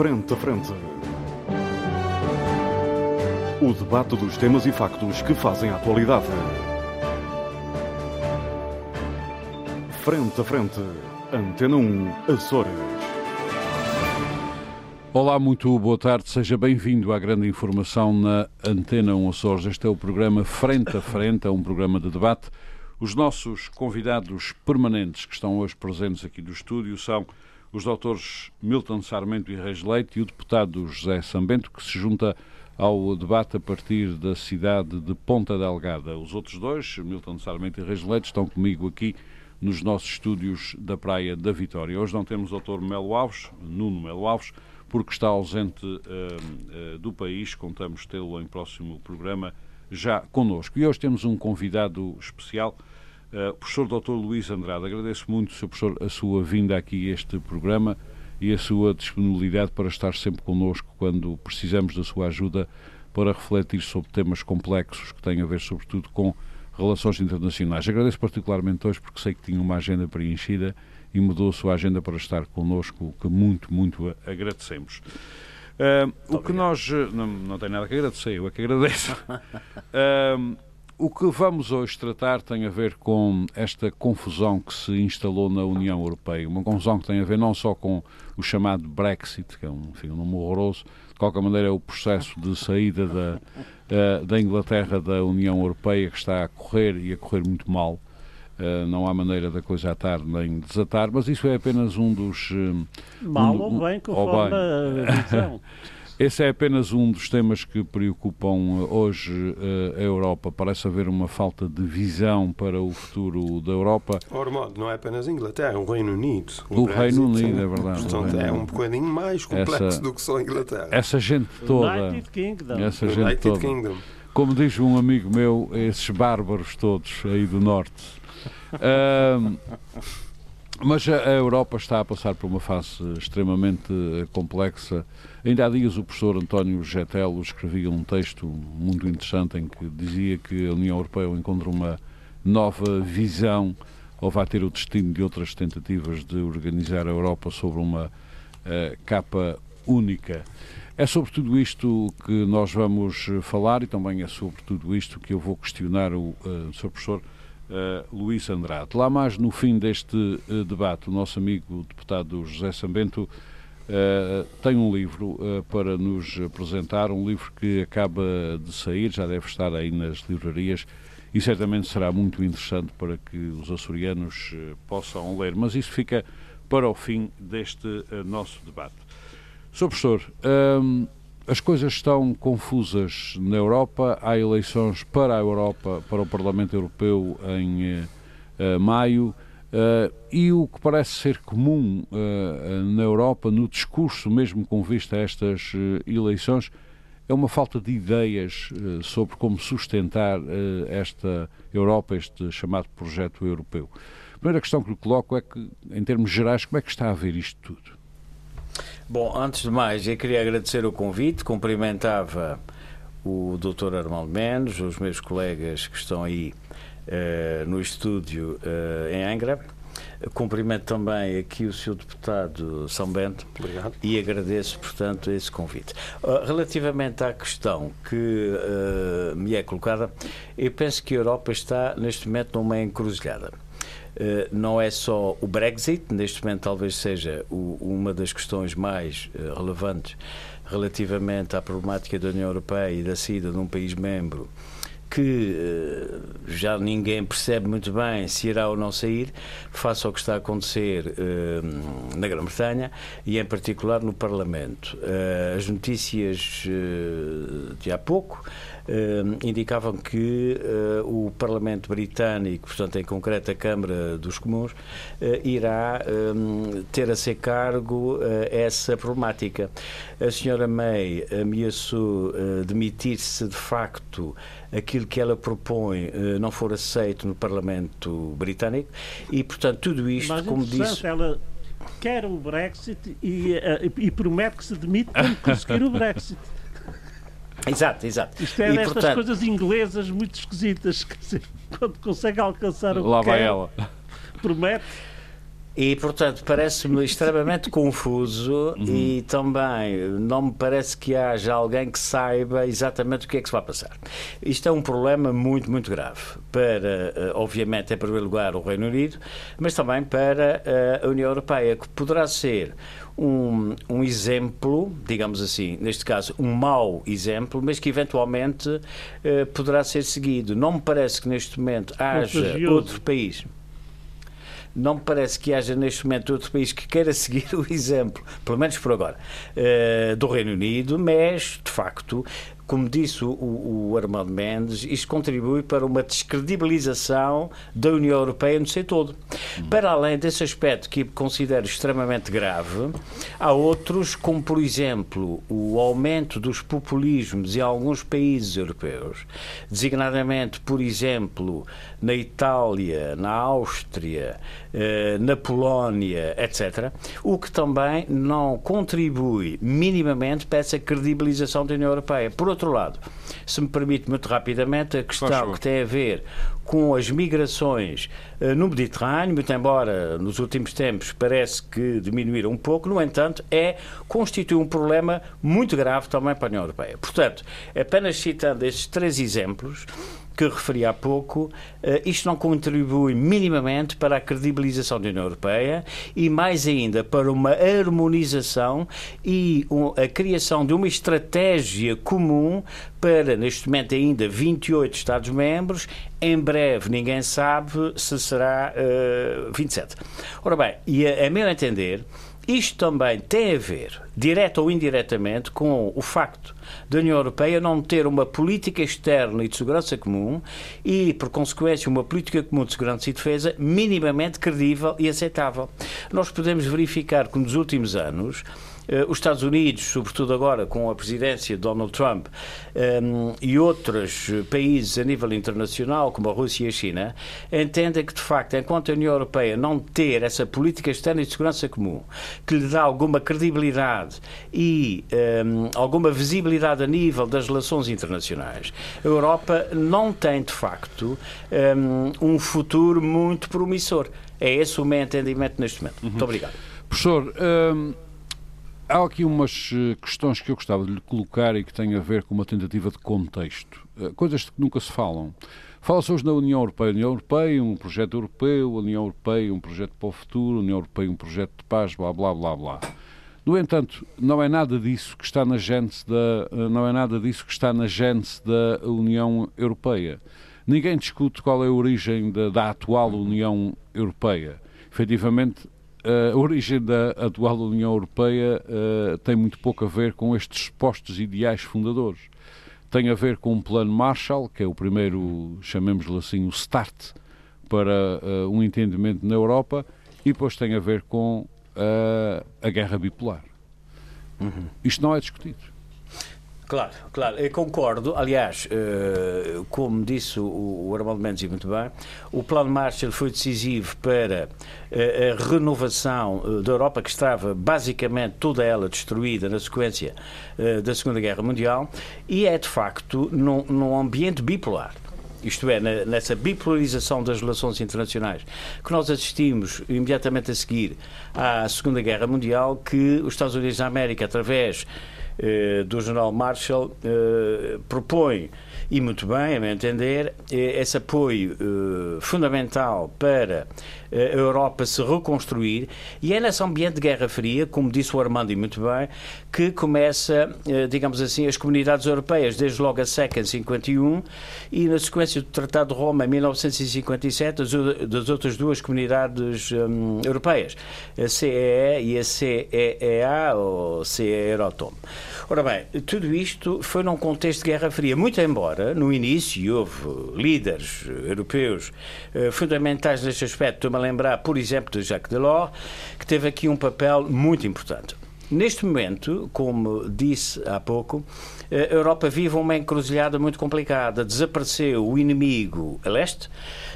Frente a Frente. O debate dos temas e factos que fazem a atualidade. Frente a Frente. Antena 1, Açores. Olá, muito boa tarde. Seja bem-vindo à grande informação na Antena 1 Açores. Este é o programa Frente a Frente, é um programa de debate. Os nossos convidados permanentes que estão hoje presentes aqui do estúdio são os doutores Milton Sarmento e Reis Leite e o deputado José Sambento, que se junta ao debate a partir da cidade de Ponta Delgada. Os outros dois, Milton Sarmento e Reis Leite, estão comigo aqui nos nossos estúdios da Praia da Vitória. Hoje não temos o doutor Melo Alves, Nuno Melo Alves, porque está ausente uh, uh, do país. Contamos tê-lo em próximo programa já connosco. E hoje temos um convidado especial, Uh, professor Dr. Luís Andrade, agradeço muito, Sr. Professor, a sua vinda aqui a este programa e a sua disponibilidade para estar sempre connosco quando precisamos da sua ajuda para refletir sobre temas complexos que têm a ver, sobretudo, com relações internacionais. Agradeço particularmente hoje porque sei que tinha uma agenda preenchida e mudou a sua agenda para estar connosco, que muito, muito agradecemos. Uh, o que nós. Não, não tem nada que agradecer, eu é que agradeço. Uh, o que vamos hoje tratar tem a ver com esta confusão que se instalou na União Europeia. Uma confusão que tem a ver não só com o chamado Brexit, que é um, enfim, um nome horroroso, de qualquer maneira é o processo de saída da, uh, da Inglaterra da União Europeia que está a correr e a correr muito mal. Uh, não há maneira da coisa atar nem desatar, mas isso é apenas um dos. Uh, mal um, ou bem, conforme a visão. Esse é apenas um dos temas que preocupam hoje uh, a Europa. Parece haver uma falta de visão para o futuro da Europa. Ormond, não é apenas a Inglaterra, é o Reino Unido. O, o Reino Unido, é verdade. Portanto, é um bocadinho mais complexo essa, do que só a Inglaterra. Essa gente toda. United Kingdom. Essa gente United toda. Kingdom. Como diz um amigo meu, esses bárbaros todos aí do Norte. Uh, mas a Europa está a passar por uma fase extremamente complexa. Ainda há dias o professor António Getelo escrevia um texto muito interessante em que dizia que a União Europeia encontra uma nova visão ou vai ter o destino de outras tentativas de organizar a Europa sobre uma uh, capa única. É sobre tudo isto que nós vamos falar e também é sobre tudo isto que eu vou questionar o uh, Sr. Professor Uh, Luís Andrade. Lá mais no fim deste uh, debate, o nosso amigo deputado José Sambento uh, tem um livro para nos apresentar, um livro que acaba de sair, já deve estar aí nas livrarias e certamente será muito interessante para que os açorianos possam ler. Mas isso fica para o fim deste nosso debate. Sr. Professor, ehm, as coisas estão confusas na Europa. Há eleições para a Europa, para o Parlamento Europeu em uh, maio. Uh, e o que parece ser comum uh, na Europa, no discurso, mesmo com vista a estas eleições, é uma falta de ideias sobre como sustentar esta Europa, este chamado projeto europeu. A primeira questão que lhe coloco é que, em termos gerais, como é que está a ver isto tudo? Bom, antes de mais, eu queria agradecer o convite, cumprimentava o Dr. Armando Menos, os meus colegas que estão aí uh, no estúdio uh, em Angra. Cumprimento também aqui o Sr. Deputado São Bento Obrigado. e agradeço, portanto, esse convite. Uh, relativamente à questão que me é colocada, eu penso que a Europa está, neste momento, numa encruzilhada. Uh, não é só o Brexit, neste momento talvez seja o, uma das questões mais uh, relevantes relativamente à problemática da União Europeia e da saída de um país membro que uh, já ninguém percebe muito bem se irá ou não sair, face ao que está a acontecer na Grã-Bretanha e, em particular, no Parlamento. as notícias de há pouco indicavam que uh, o Parlamento Britânico, portanto, em concreto a Câmara dos Comuns, uh, irá ter a ser cargo essa problemática. A senhora May ameaçou demitir-se de facto aquilo que ela propõe não for aceito no Parlamento Britânico e, portanto, tudo isto, Mas como disse. Ela quer o Brexit e, e promete que se demite quando conseguir o Brexit. Exato, exato. Isto é e, destas portanto... coisas inglesas muito esquisitas, que quando consegue alcançar o Lá que vai quer, ela. promete. E, portanto, parece-me extremamente confuso Uhum. e também não me parece que haja alguém que saiba exatamente o que é que se vai passar. Isto é um problema muito, muito grave para, eh, obviamente, em primeiro lugar, o Reino Unido, mas também para eh, a União Europeia, que poderá ser um, um exemplo, digamos assim, neste caso, um mau exemplo, mas que eventualmente eh, poderá ser seguido. Não me parece que neste momento haja outro país não me parece que haja neste momento outro país que queira seguir o exemplo, pelo menos por agora, eh, do Reino Unido, mas, de facto, como disse o, o Armando Mendes, isto contribui para uma descredibilização da União Europeia no seu todo. Para além desse aspecto que considero extremamente grave, há outros, como por exemplo o aumento dos populismos em alguns países europeus, designadamente, por exemplo, na Itália, na Áustria, na Polónia, etc., o que também não contribui minimamente para essa credibilização da União Europeia. Por outro lado, se me permite muito rapidamente, a questão que tem a ver com as migrações eh, no Mediterrâneo, muito embora nos últimos tempos parece que diminuíram um pouco, no entanto, é constitui um problema muito grave também para a União Europeia. Portanto, apenas citando estes três exemplos que referi há pouco, eh, isto não contribui minimamente para a credibilização da União Europeia e, mais ainda, para uma harmonização e a criação de uma estratégia comum para, neste momento, ainda 28 Estados-membros. Em breve, ninguém sabe se será eh, 27. Ora bem, e a, a meu entender, isto também tem a ver, direta ou indiretamente, com o facto da União Europeia não ter uma política externa e de segurança comum e, por consequência, uma política comum de segurança e defesa minimamente credível e aceitável. Nós podemos verificar que nos últimos anos os Estados Unidos, sobretudo agora com a presidência de Donald Trump, ehm, e outros eh, países a nível internacional, como a Rússia e a China, entendem que, de facto, enquanto a União Europeia não ter essa política externa e de segurança comum, que lhe dá alguma credibilidade e ehm, alguma visibilidade a nível das relações internacionais, a Europa não tem, de facto, ehm, um futuro muito promissor. É esse o meu entendimento neste momento. Muito obrigado. Professor, hum, há aqui umas eh, questões que eu gostava de lhe colocar e que têm a ver com uma tentativa de contexto. Eh, Coisas que nunca se falam. Fala-se hoje na União Europeia. União Europeia, um projeto europeu, União Europeia, um projeto para o futuro, União Europeia, um projeto de paz, blá, blá, blá, blá. No entanto, não é nada disso que está na gênese da, eh, não é nada disso que está na gênese da União Europeia. Ninguém discute qual é a origem da, da atual União Europeia. Efetivamente, a origem da atual União Europeia eh, tem muito pouco a ver com estes supostos ideais fundadores. Tem a ver com um plano Marshall, que é o primeiro, chamemos-lhe assim, o start para eh, um entendimento na Europa, e depois tem a ver com eh, a guerra bipolar. Isto não é discutido. Claro, claro, eu concordo. Aliás, eh, como disse o, Armando Mendes e muito bem, o plano Marshall foi decisivo para eh, a renovação eh, da Europa, que estava basicamente toda ela destruída na sequência da Segunda Guerra Mundial, e é de facto num, num ambiente bipolar. Isto é, nessa bipolarização das relações internacionais que nós assistimos imediatamente a seguir à Segunda Guerra Mundial, que os Estados Unidos da América, através do general Marshall eh, propõe, e muito bem, a meu entender, eh, esse apoio eh, fundamental para eh, a Europa se reconstruir e é nesse ambiente de Guerra Fria, como disse o Armando e muito bem, que começa, eh, digamos assim, as comunidades europeias, desde logo a SECA em 51 e na sequência do Tratado de Roma em 1957, as das outras duas comunidades hum, europeias, a CEE e a CEEA ou CEE Euratom. Ora bem, tudo isto foi num contexto de Guerra Fria, muito embora no início houve líderes europeus eh, fundamentais neste aspecto. Lembrar, por exemplo, de Jacques Delors, que teve aqui um papel muito importante. Neste momento, como disse há pouco, a Europa vive uma encruzilhada muito complicada. Desapareceu o inimigo a leste,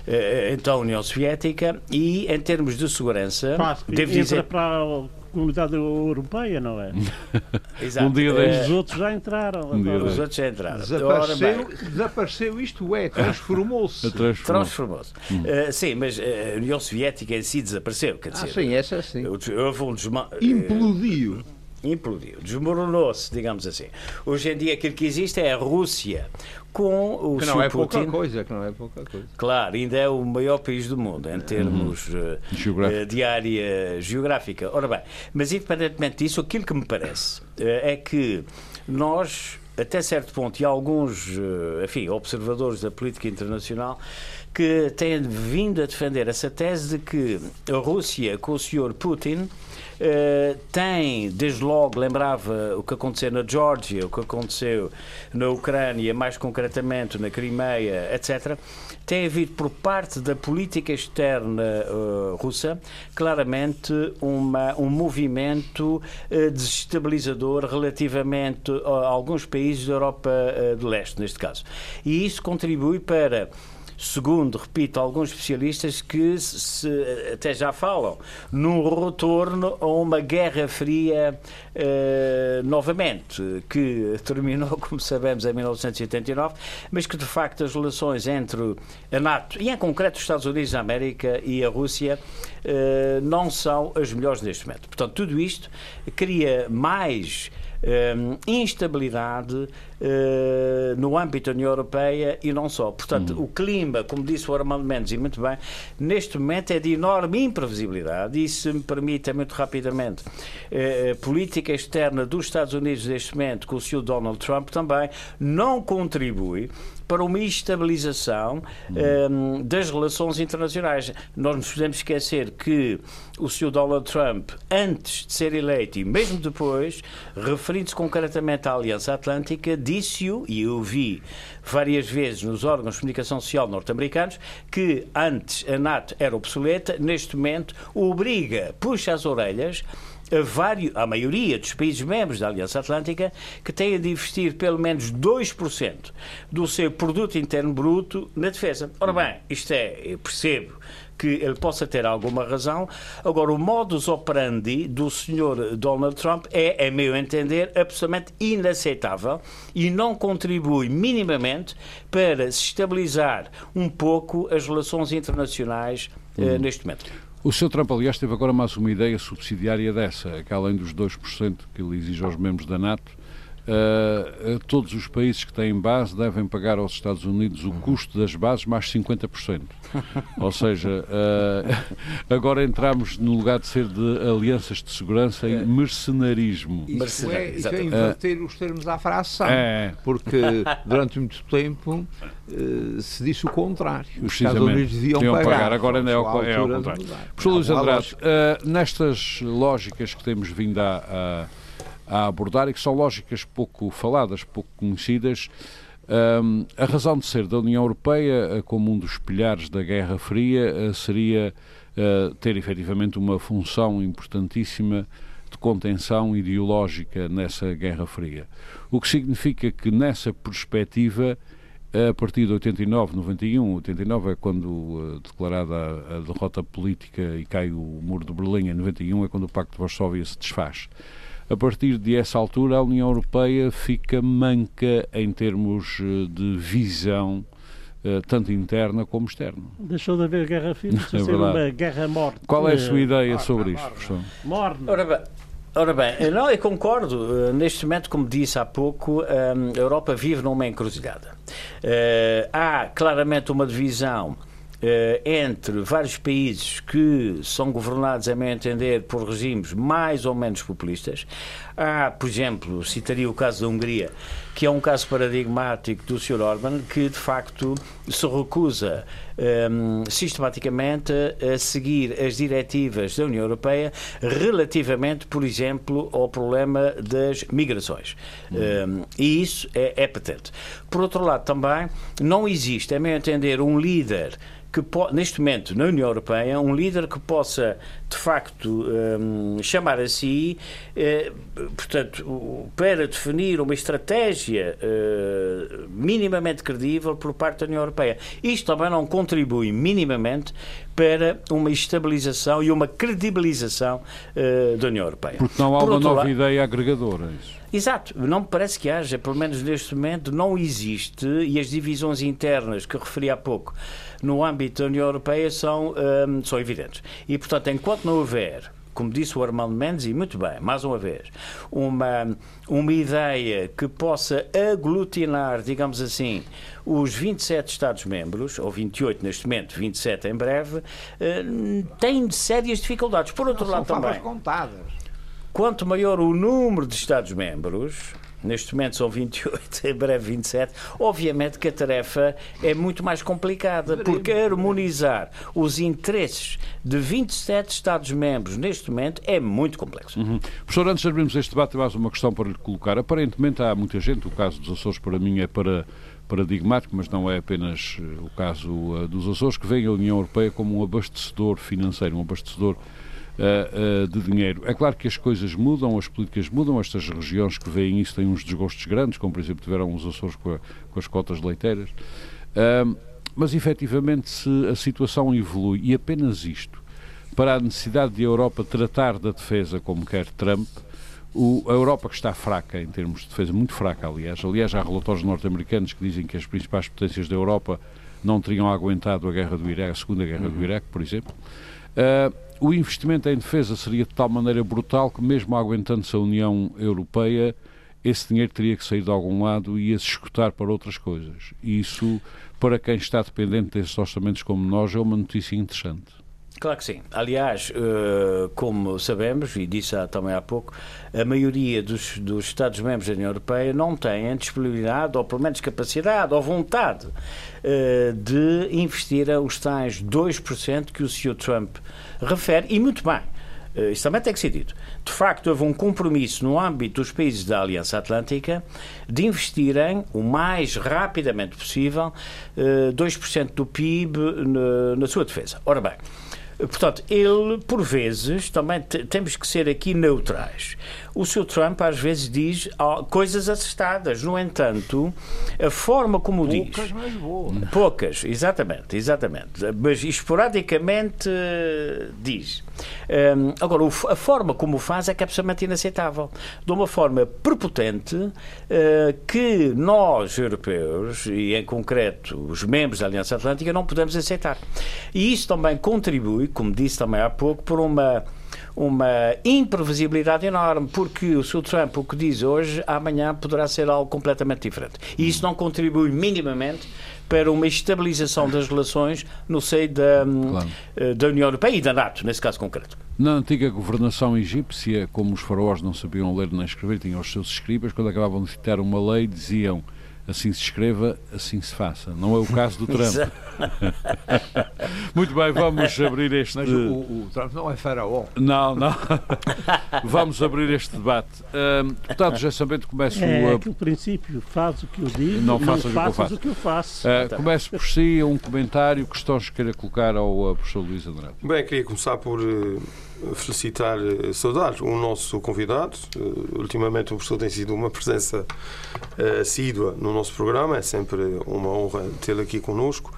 eh, então a União Soviética, e em termos de segurança, que devo dizer. para o- comunidade europeia, não é? Exato. Um dia Eh, destes- Os outros já entraram. Um dia agora. Os outros já entraram. Desapareceu, desapareceu isto é, transformou-se. Transformou. Transformou-se. Eh, sim, mas eh, a União Soviética em si desapareceu. Quer Ah, dizer, sim, essa sim. houve um desma... eh, Implodiu. Implodiu, desmoronou-se, digamos assim. Hoje em dia aquilo que existe é a Rússia com o Que não é pouca Putin. coisa, que não é pouca coisa. Claro, ainda é o maior país do mundo em termos Geográfico. eh, de área geográfica. Ora bem, mas independentemente disso, aquilo que me parece eh, é que nós, até certo ponto, e alguns enfim, observadores da política internacional, que têm vindo a defender essa tese de que a Rússia, com o Sr. Putin, eh, tem, desde logo, lembrava o que aconteceu na Geórgia, o que aconteceu na Ucrânia, mais concretamente na Crimeia, etc., tem havido por parte da política externa eh, russa claramente uma, um movimento eh, desestabilizador relativamente a alguns países da Europa eh, do Leste, neste caso. E isso contribui para segundo, repito, alguns especialistas que se- até já falam num retorno a uma guerra fria eh, novamente, que terminou, como sabemos, em 1989, mas que de facto as relações entre a NATO e em concreto os Estados Unidos da América e a Rússia eh, não são as melhores neste momento. Portanto, tudo isto cria mais hum, instabilidade eh, no âmbito da União Europeia e não só. Portanto, o clima, como disse o Armando Mendes, e muito bem, neste momento é de enorme imprevisibilidade e, se me permite, muito rapidamente, eh, a política externa dos Estados Unidos neste momento, com o Sr. Donald Trump, também não contribui para uma estabilização hum, das relações internacionais. Nós nos podemos esquecer que o Sr. Donald Trump, antes de ser eleito e mesmo depois, referindo-se concretamente à Aliança Atlântica, disse-o, e eu vi várias vezes nos órgãos de comunicação social norte-americanos, que antes a NATO era obsoleta, neste momento obriga, puxa as orelhas a vários, a maioria dos países membros da Aliança Atlântica que têm de investir pelo menos 2% do seu produto interno bruto na defesa. Ora bem, isto é, eu percebo que ele possa ter alguma razão. Agora, o modus operandi do Sr. Donald Trump é, a meu entender, absolutamente inaceitável e não contribui minimamente para se estabilizar um pouco as relações internacionais eh, neste momento. O Sr. Trump, aliás, teve agora mais uma ideia subsidiária dessa, que além dos 2% que ele exige aos membros da NATO, eh, todos os países que têm base devem pagar aos Estados Unidos o custo das bases mais 50%. Ou seja, eh, agora entramos no lugar de ser de alianças de segurança em mercenarismo. Isso é, Mercenário, isso é inverter os termos à fração. É. Porque durante muito tempo se disse o contrário. Os Estados Precisamente. Unidos deviam pagar. pagar, agora ainda é ao- é ao contrário. Professor Luís Não, Andrade, nestas lógicas que temos vindo a, a- a abordar e que são lógicas pouco faladas, pouco conhecidas, ehm, a razão de ser da União Europeia, eh, como um dos pilares da Guerra Fria, eh, seria eh, ter efetivamente uma função importantíssima de contenção ideológica nessa Guerra Fria. O que significa que nessa perspectiva a partir de 89, 91, 89 é quando eh, declarada a, a derrota política e cai o muro de Berlim, em 91 é quando o Pacto de Varsóvia se desfaz. A partir de essa altura, a União Europeia fica manca em termos eh, de visão, eh, tanto interna como externa. Deixou de haver guerra fria, deixou É de ser verdade. uma guerra morte. Qual é a sua ideia sobre isto, professor? Morna. Ora bem, ora bem, não, eu concordo. Eh, Neste momento, como disse há pouco, a Europa vive numa encruzilhada. Há claramente uma divisão entre vários países que são governados, a meu entender, por regimes mais ou menos populistas. Há, por exemplo, citaria o caso da Hungria, que é um caso paradigmático do Sr. Orban, que de facto se recusa hum, sistematicamente a seguir as diretivas da União Europeia relativamente, por exemplo, ao problema das migrações. Hum, e isso é, é patente. Por outro lado, também não existe, a meu entender, um líder que neste momento na União Europeia um líder que possa de facto, um, chamar a si, eh, portanto, para definir uma estratégia uh, minimamente credível por parte da União Europeia. Isto também não contribui minimamente para uma estabilização e uma credibilização uh, da União Europeia. Porque não há por uma nova lado, ideia agregadora. é Isso. Exato, não me parece que haja, pelo menos neste momento, não existe, e as divisões internas que referi há pouco no âmbito da União Europeia são, hum, são evidentes. E, portanto, enquanto não houver como disse o Armando Mendes, e muito bem, mais uma vez, uma, uma ideia que possa aglutinar, digamos assim, os 27 Estados-membros, ou 28 neste momento, 27 em breve, eh, tem sérias dificuldades. Por outro Não lado, também. contadas. Quanto maior o número de Estados-membros, neste momento são 28, em breve 27, obviamente que a tarefa é muito mais complicada, porque harmonizar os interesses de 27 Estados-membros neste momento é muito complexo. Uhum. Professor, antes de abrirmos este debate, mais uma questão para lhe colocar. Aparentemente há muita gente, o caso dos Açores para mim é para paradigmático, mas não é apenas uh, o caso uh, dos Açores, que vê a União Europeia como um abastecedor financeiro, um abastecedor uh, de dinheiro. É claro que as coisas mudam, as políticas mudam, estas regiões que veem isso têm uns desgostos grandes, como por exemplo tiveram os Açores com, a, com as cotas leiteiras. mas efetivamente, se a situação evolui e apenas isto, para a necessidade de a Europa tratar da defesa como quer Trump, o, a Europa que está fraca em termos de defesa, muito fraca, aliás. Aliás, há relatórios norte-americanos que dizem que as principais potências da Europa não teriam aguentado a guerra do Iraque, a segunda guerra do Iraque, por exemplo. Uh, o investimento em defesa seria de tal maneira brutal que, mesmo aguentando-se a União Europeia, esse dinheiro teria que sair de algum lado e ia-se escutar para outras coisas. E isso, para quem está dependente desses orçamentos como nós, é uma notícia interessante. Claro que sim. Aliás, uh, como sabemos, e disse também há pouco, a maioria dos, dos Estados-membros da União Europeia não têm disponibilidade, ou pelo menos capacidade, ou vontade uh, de investir os tais 2% que o Sr. Trump refere, e muito bem. Uh, isso também tem que ser dito. De facto, houve um compromisso no âmbito dos países da Aliança Atlântica de investirem o mais rapidamente possível uh, 2% do PIB na sua defesa. Ora bem. Portanto, ele, por vezes, também temos que ser aqui neutrais. O Sr. Trump, às vezes, diz coisas acertadas. No entanto, a forma como Poucas, diz. Poucas, mas boas. Poucas, exatamente, exatamente. Mas esporadicamente diz. Um, agora, a forma como o faz é que é absolutamente inaceitável. De uma forma prepotente uh, que nós, europeus, e em concreto os membros da Aliança Atlântica, não podemos aceitar. E isso também contribui, como disse também há pouco, por uma uma imprevisibilidade enorme, porque o Sr. Trump o que diz hoje, amanhã poderá ser algo completamente diferente. E isso não contribui minimamente para uma estabilização das relações no seio da, claro. da União Europeia e da NATO, nesse caso concreto. Na antiga governação egípcia, como os faraós não sabiam ler nem escrever, tinham os seus escribas, quando acabavam de citar uma lei, diziam assim se escreva, assim se faça. Não é o caso do Trump. Muito bem, vamos abrir este. Mas o, o, Trump não é faraó. Não, não. vamos abrir este debate. Uh, deputado José Bento, começo. É, a... aquele princípio, faz o que eu digo, não, não faças o que eu faço. Uh, começo por si, um comentário, questões que queira colocar ao uh, professor Luís Andrade. Bem, queria começar por felicitar, saudar o nosso convidado. ultimamente o professor tem sido uma presença assídua no nosso programa, é sempre uma honra tê-lo aqui connosco.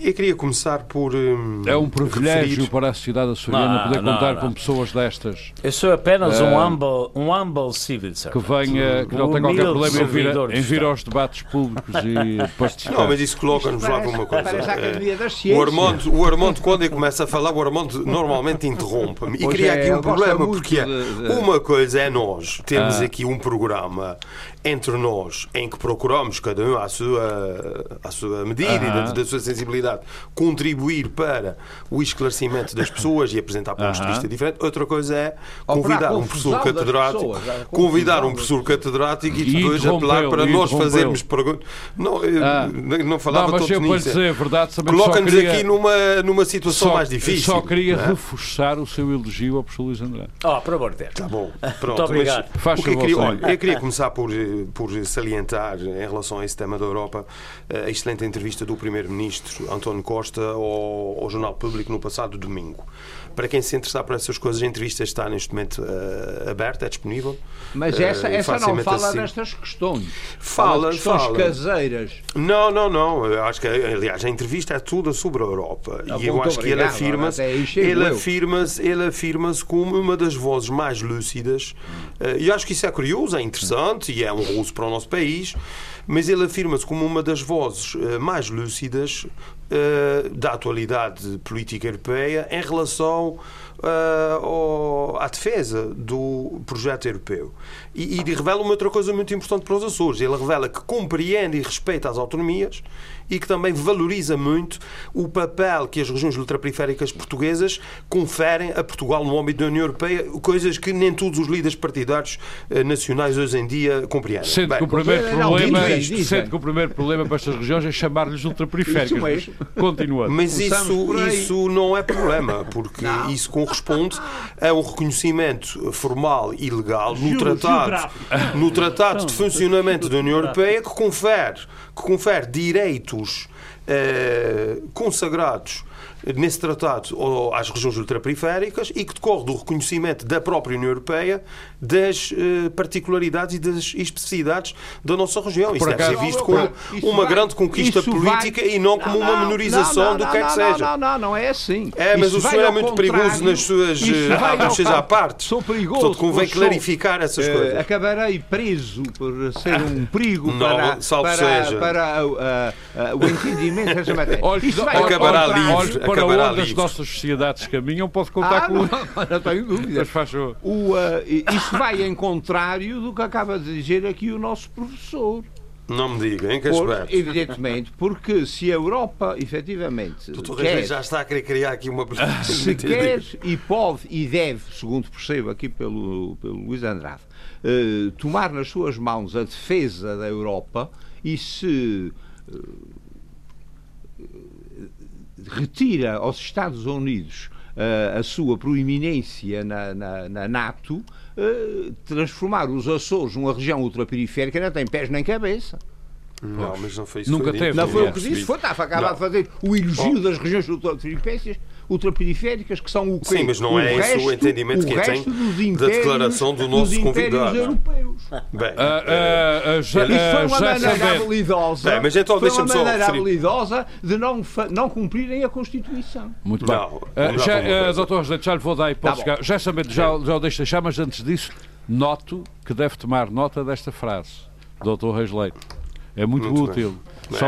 Eu queria começar por. Um, é um privilégio referir... para a sociedade açoriana poder não, contar não. com pessoas destas. Eu sou apenas uh, um, humble, um humble civil servant. Que, venha, que não tem qualquer problema em vir, em vir aos debates públicos e participar. Não, mas isso coloca-nos lá para uma coisa. É, o, Armando, o Armando, quando ele começa a falar, o Armando normalmente interrompe-me. E queria aqui um problema, porque é, uma coisa é nós termos ah. aqui um programa entre nós em que procuramos, cada um à sua, à sua medida uh -huh. e da, da, sua sensibilidade, contribuir para o esclarecimento das pessoas e apresentar pontos uh -huh. de vista diferentes. Outra coisa é convidar um professor catedrático, pessoas, um professor catedrático e depois apelar para nós fazermos perguntas. Não, ah. não falava não, mas eu nisso. dizer verdade, Coloca-nos queria... aqui numa, numa situação só, mais difícil. Só queria é? reforçar o seu elogio ao professor Luís André. Oh, por amor de Deus. Tá bom. Pronto, Muito obrigado. Mas, o que eu, queria, olha, eu queria começar por por salientar em relação a esse tema da Europa a excelente entrevista do Primeiro-Ministro António Costa ao, ao Jornal Público no passado domingo. Para quem se interessar por essas coisas, a entrevista está neste momento uh, aberta, é disponível. Mas essa, uh, essa não fala assim. nestas questões. Fala, questões fala. caseiras. Não, não, não. Eu acho que, aliás, a entrevista é toda sobre a Europa. Não, e eu acho que ele afirma-se ele afirma ele afirma como uma das vozes mais lúcidas. Uh, e acho que isso é curioso, é interessante e é honroso para o nosso país mas ele afirma-se como uma das vozes mais lúcidas da atualidade política europeia em relação uh, ao, à defesa do projeto europeu. E, e revela uma outra coisa muito importante para os Açores. Ele revela que compreende e respeita as autonomias e que também valoriza muito o papel que as regiões ultraperiféricas portuguesas conferem a Portugal no âmbito da União Europeia, coisas que nem todos os líderes partidários eh, nacionais hoje em dia compreendem. Sendo, Bem, que, o primeiro problema, isto, sendo que o primeiro problema para estas regiões é chamar-lhes ultraperiféricas. Continuando. Mas isso, isso não é problema, porque não. isso corresponde a um reconhecimento formal e legal no tratado, no tratado de funcionamento da União Europeia que confere, que confere direito direitos eh, consagrados nesse tratado às regiões ultraperiféricas e que decorre do reconhecimento da própria União Europeia das uh, particularidades e das especificidades da nossa região. Isso deve ser visto como uma grande conquista política e não como uma menorização do que é que seja. Não, não, não é assim. É, mas o senhor é muito perigoso nas suas uh, à parte. Sou perigoso. Portanto, convém clarificar essas uh, coisas. Acabarei preso por ser um perigo para, para, o entendimento dessa matéria. Olha, isso vai acabará livre. Para onde as nossas sociedades caminham, pode contar ah, com... Não, não tenho dúvidas. O, isso vai em contrário do que acaba de dizer aqui o nosso professor. Não me diga, em que Por, Evidentemente, porque se a Europa, efetivamente. Doutor quer, já está a querer criar aqui uma. Se quer e pode e deve, segundo percebo aqui pelo, pelo Luís Andrade, uh, tomar nas suas mãos a defesa da Europa e se. Uh, retira aos Estados Unidos uh, a sua proeminência na, na, na NATO, uh, transformar os Açores numa região ultraperiférica não tem pés nem cabeça. Não, mas não foi isso. Nunca teve. Não foi o que disse, foi, estava a acabar de fazer o elogio das regiões ultraperiféricas ultraperiféricas, que são o quê? Sim, mas não é esse o entendimento o que tem da declaração do nosso convidado. europeus. Bem, uh, uh, uh, já, Isto foi uma maneira habilidosa, Bem, mas então, foi uma maneira habilidosa de não, não cumprirem a Constituição. Muito bem. Não, já, uh, doutor José, já lhe vou dar hipótese. Tá já, já, já o deixo deixar, mas antes disso, noto que deve tomar nota desta frase, doutor Reis Leite. É muito, muito útil. Bem. Só,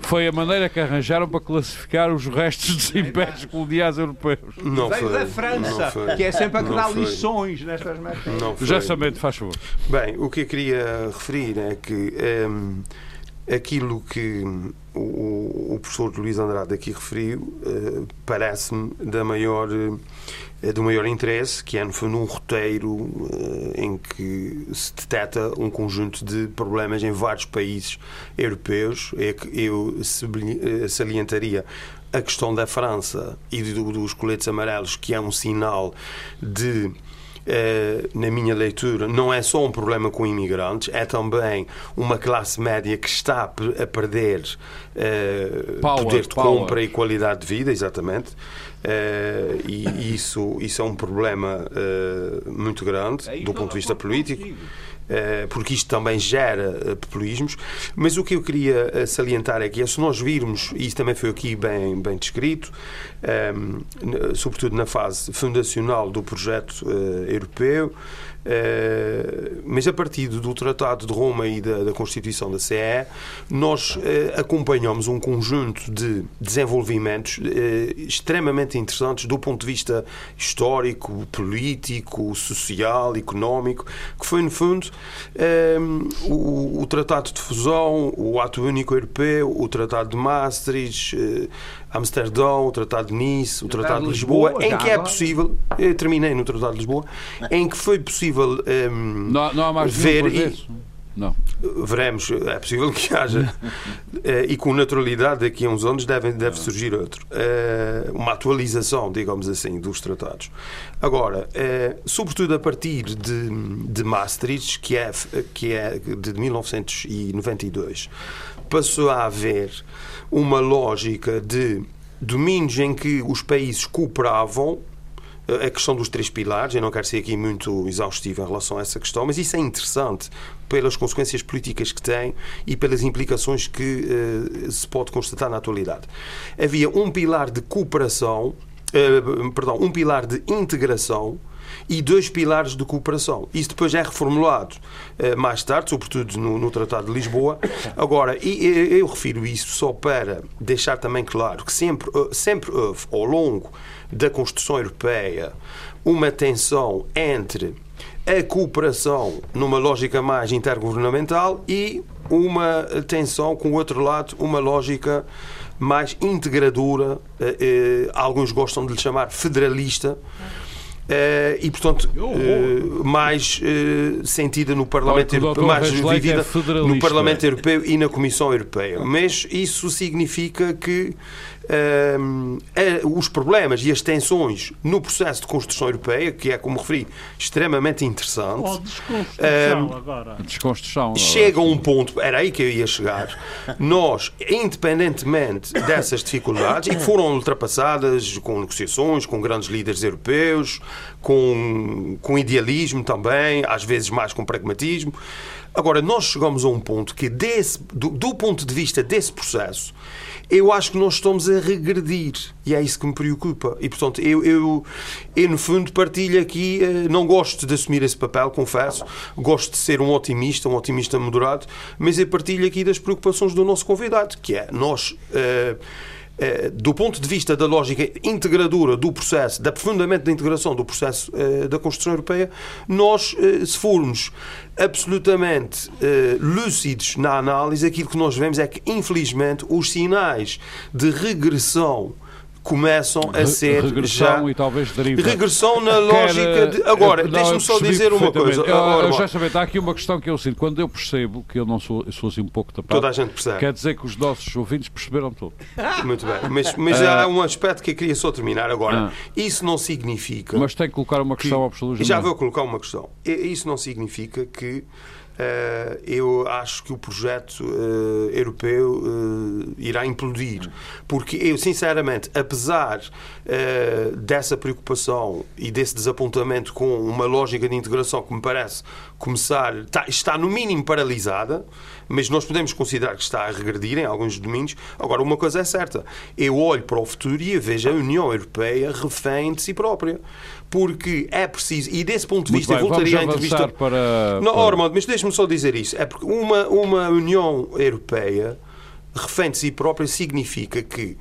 foi a maneira que arranjaram para classificar os restos dos impérios coloniais europeus. Não Veio foi, da França, que é sempre a que dá lições nestas matérias. Já sabendo, faz favor. Bem, o que eu queria referir é que um, aquilo que o, o, professor Luís Andrade aqui referiu uh, parece-me da maior. É do maior interesse, que é, no fundo, um roteiro uh, em que se detecta um conjunto de problemas em vários países europeus. É que eu eh, salientaria a questão da França e do, dos coletes amarelos, que é um sinal de na minha leitura, não é só um problema com imigrantes, é também uma classe média que está a perder uh, power, poder de power. compra e qualidade de vida, exatamente. Uh, e isso, isso é um problema uh, muito grande é do ponto de vista político. Uh, porque isto também gera populismos, mas o que eu queria salientar é que se nós virmos, e isso também foi aqui bem, bem descrito, um, sobretudo na fase fundacional do projeto europeu, eh, mas a partir do Tratado de Roma e da, da Constituição da CE, nós uh, acompanhamos um conjunto de desenvolvimentos uh, extremamente interessantes do ponto de vista histórico, político, social, económico, que foi, no fundo, o, o, Tratado de Fusão, o Ato Único Europeu, o Tratado de Maastricht, Amsterdão, o Tratado de Nice, o Tratado de Lisboa, Lisboa em que é possível, eu terminei no Tratado de Lisboa, em que foi possível um, não, não há mais ver. E, Não. Veremos, é possível que haja. e com naturalidade, daqui a uns anos, deve, deve surgir outro. Uma atualização, digamos assim, dos tratados. Agora, sobretudo a partir de, de Maastricht, que é, que é de 1992, passou a haver uma lógica de domínios em que os países cooperavam a questão dos três pilares, eu não quero ser aqui muito exaustivo em relação a essa questão, mas isso é interessante pelas consequências políticas que tem e pelas implicações que uh, se pode constatar na atualidade. Havia um pilar de cooperação, uh, perdão, um pilar de integração e dois pilares de cooperação. Isso depois é reformulado uh, mais tarde, sobretudo no, no, Tratado de Lisboa. Agora, eu refiro isso só para deixar também claro que sempre, sempre houve, ao longo da Constituição Europeia uma tensão entre a cooperação numa lógica mais intergovernamental e uma tensão com o outro lado, uma lógica mais integradora, eh, eh, alguns gostam de lhe chamar federalista. Uh, e, portanto, uh, mais uh, sentida no Parlamento Europeu, mais vivida é no Parlamento Europeu e na Comissão Europeia. Mas isso significa que os problemas e as tensões no processo de construção europeia, que é, como referi, extremamente interessante. Ou desconstrução agora. Desconstrução. Chega a um ponto, era aí que eu ia chegar. Nós, independentemente dessas dificuldades, e que foram ultrapassadas com negociações, com grandes líderes europeus, com, com idealismo também, às vezes mais com pragmatismo. Agora, nós chegamos a um ponto que, desse, do, do ponto de vista desse processo, eu acho que nós estamos a regredir e é isso que me preocupa. E, portanto, eu, eu, eu no fundo, partilho aqui, eh, não gosto de assumir esse papel, confesso, gosto de ser um otimista, um otimista moderado, mas eu partilho aqui das preocupações do nosso convidado, que é nós. Uh, do ponto de vista da lógica integradora do processo, de aprofundamento da integração do processo eh, da construção europeia, nós, eh, se formos absolutamente lúcidos na análise, aquilo que nós vemos é que, infelizmente, os sinais de regressão começam a ser regressão já e talvez deriva. regressão na lógica de agora deixe-me só dizer uma coisa. agora, já sabia, há aqui uma questão que eu sinto. Quando eu percebo que eu não sou eu sou assim um pouco tapado toda a gente percebe. quer dizer que os nossos ouvintes perceberam tudo. Muito bem. Mas, mas há um aspecto que eu queria só terminar agora. Ah. isso não significa mas tem que colocar uma questão que, ao professor já vou colocar uma questão. Isso não significa que eu acho que o projeto uh, europeu uh, irá implodir. Porque eu, sinceramente, apesar dessa preocupação e desse desapontamento com uma lógica de integração que me parece começar, está, está no mínimo paralisada, mas nós podemos considerar que está a regredir em alguns domínios. Agora, uma coisa é certa: eu olho para o futuro e vejo a União Europeia refém de si própria porque é preciso, e desse ponto de vista, bem, eu voltaria à entrevista. Para, não, para... Ormond, mas deixe-me só dizer isso. É porque uma, uma União Europeia refém de si própria significa que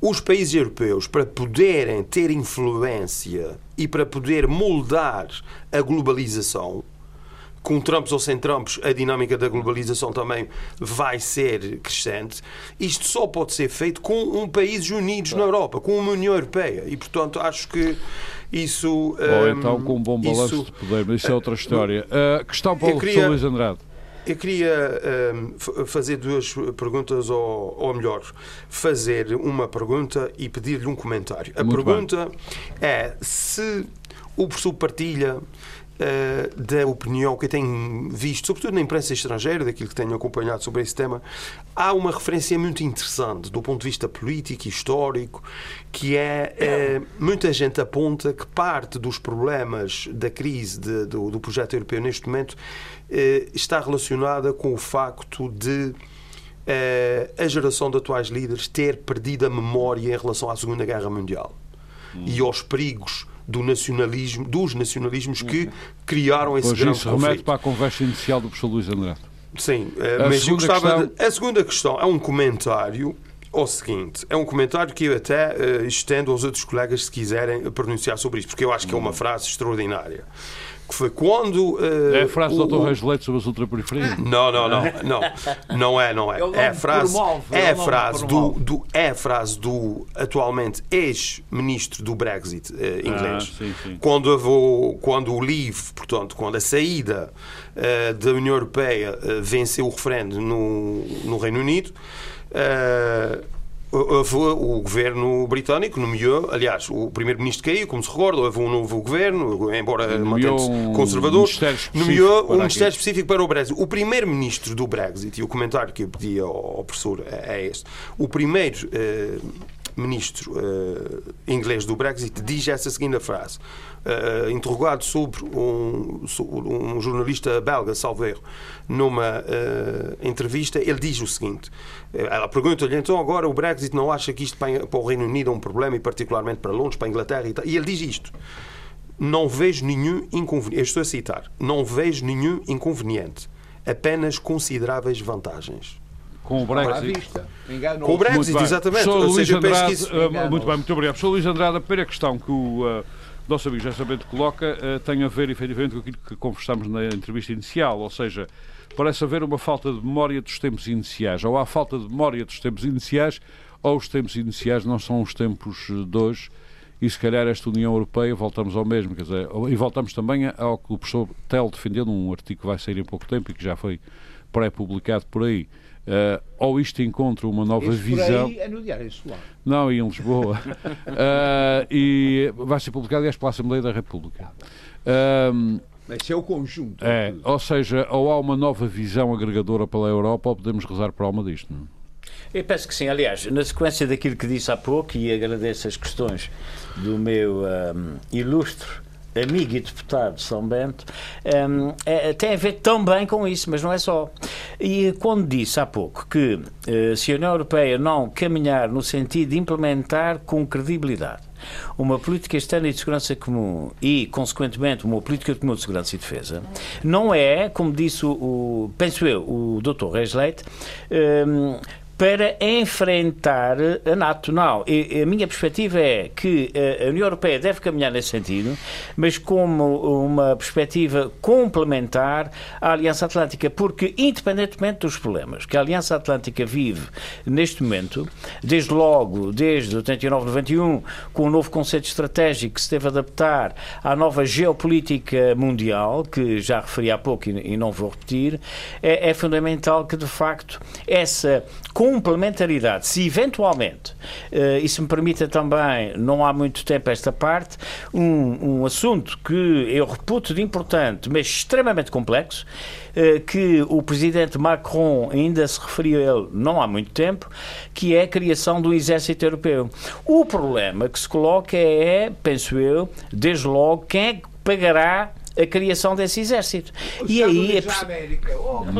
os países europeus, para poderem ter influência e para poder moldar a globalização, com Trumps ou sem Trumps, a dinâmica da globalização também vai ser crescente. Isto só pode ser feito com um países unidos na Europa, com uma União Europeia. E, portanto, acho que isso. Ou então com um bom balanço isso, de poder, mas isso é outra história. Uh, questão para o queria, Luís Andrade. Eu queria um, fazer duas perguntas, ou, ou melhor, fazer uma pergunta e pedir-lhe um comentário. A Muito pergunta bem. é se o professor partilha da opinião que eu tenho visto, sobretudo na imprensa estrangeira, daquilo que tenho acompanhado sobre esse tema, há uma referência muito interessante do ponto de vista político e histórico, que é uh, muita gente aponta que parte dos problemas da crise de, do, do, projeto europeu neste momento uh, está relacionada com o facto de a geração de atuais líderes ter perdido a memória em relação à Segunda Guerra Mundial hum. e aos perigos do nacionalismo, dos nacionalismos que criaram esse pois grande isso conflito. remete para a conversa inicial do professor Luís Andrade. Sim, eh, a mas eu gostava questão... de... A segunda questão é um comentário ao seguinte, é um comentário que eu até uh, estendo aos outros colegas se quiserem pronunciar sobre isto, porque eu acho que é uma frase extraordinária. Que foi quando. Uh, é a frase o, do Dr. Reis Leite sobre as ultraperiferias? Não, não, não, não. Não é, não é. É a frase, é a frase, do, do, é a frase do atualmente ex-ministro do Brexit uh, inglês. Ah, sim, sim. Quando, vou, quando o Leave, portanto, quando a saída uh, da União Europeia venceu o referendo no, no Reino Unido. Uh, o governo britânico nomeou, aliás, o primeiro-ministro caiu, como se recorda, houve um novo governo, embora mantendo-se conservador, um nomeou um ministério específico para o Brexit. O primeiro-ministro do Brexit, e o comentário que eu pedi ao, professor é, é este, o primeiro eh, ministro uh, inglês do Brexit diz essa seguinte frase. Uh, interrogado sobre um, um, jornalista belga, salvo erro, numa uh, entrevista, ele diz o seguinte: ela pergunta-lhe então agora o Brexit não acha que isto para, para o Reino Unido é um problema e particularmente para Londres, para a Inglaterra e tal. E ele diz isto: não vejo nenhum inconveniente. estou a citar: não vejo nenhum inconveniente, apenas consideráveis vantagens com o Brexit. Com o Brexit, exatamente. Sou Luís Andrade, uh, muito bem, muito obrigado. Sou Luís Andrade, a primeira questão que o uh, nosso amigo José Bento coloca uh, tem a ver efetivamente com aquilo que conversamos na entrevista inicial, ou seja, parece haver uma falta de memória dos tempos iniciais, ou há falta de memória dos tempos iniciais, ou os tempos iniciais não são os tempos de hoje, e se calhar esta União Europeia voltamos ao mesmo, quer dizer, e voltamos também ao que o professor Tel defendeu num artigo que vai sair em pouco tempo e que já foi pré-publicado por aí. Uh, ou isto encontra uma nova Esse visão. Por aí é no Diário Solar. Não, em Lisboa. uh, e vai ser publicado, aliás, pela Assembleia da República. Uh, Esse é o conjunto. É, ou seja, ou há uma nova visão agregadora pela Europa, ou podemos rezar por alma disto. Não? É? Eu penso que sim. Aliás, na sequência daquilo que disse há pouco, e agradeço as questões do meu um, ilustre amigo e deputado de São Bento, um, é, tem a ver também com isso, mas não é só. E quando disse há pouco que uh, se a União Europeia não caminhar no sentido de implementar com credibilidade uma política externa e de segurança comum e, consequentemente, uma política comum de segurança e defesa, não é, como disse o, penso eu, o Dr. Reis Leite, um, para enfrentar a NATO. Não, a minha perspectiva é que a União Europeia deve caminhar nesse sentido, mas como uma perspectiva complementar à Aliança Atlântica, porque independentemente dos problemas que a Aliança Atlântica vive neste momento, desde logo, desde 89-91, com o novo conceito estratégico que se teve a adaptar à nova geopolítica mundial, que já referi há pouco e não vou repetir, é, é fundamental que, de facto, essa complementaridade, se eventualmente, uh, e se me permita também, não há muito tempo esta parte, um, um assunto que eu reputo de importante, mas extremamente complexo, uh, que o presidente Macron ainda se referiu a ele não há muito tempo, que é a criação do exército europeu. O problema que se coloca é, penso eu, desde logo, quem é que pagará a criação desse exército. e aí, é América. Oh,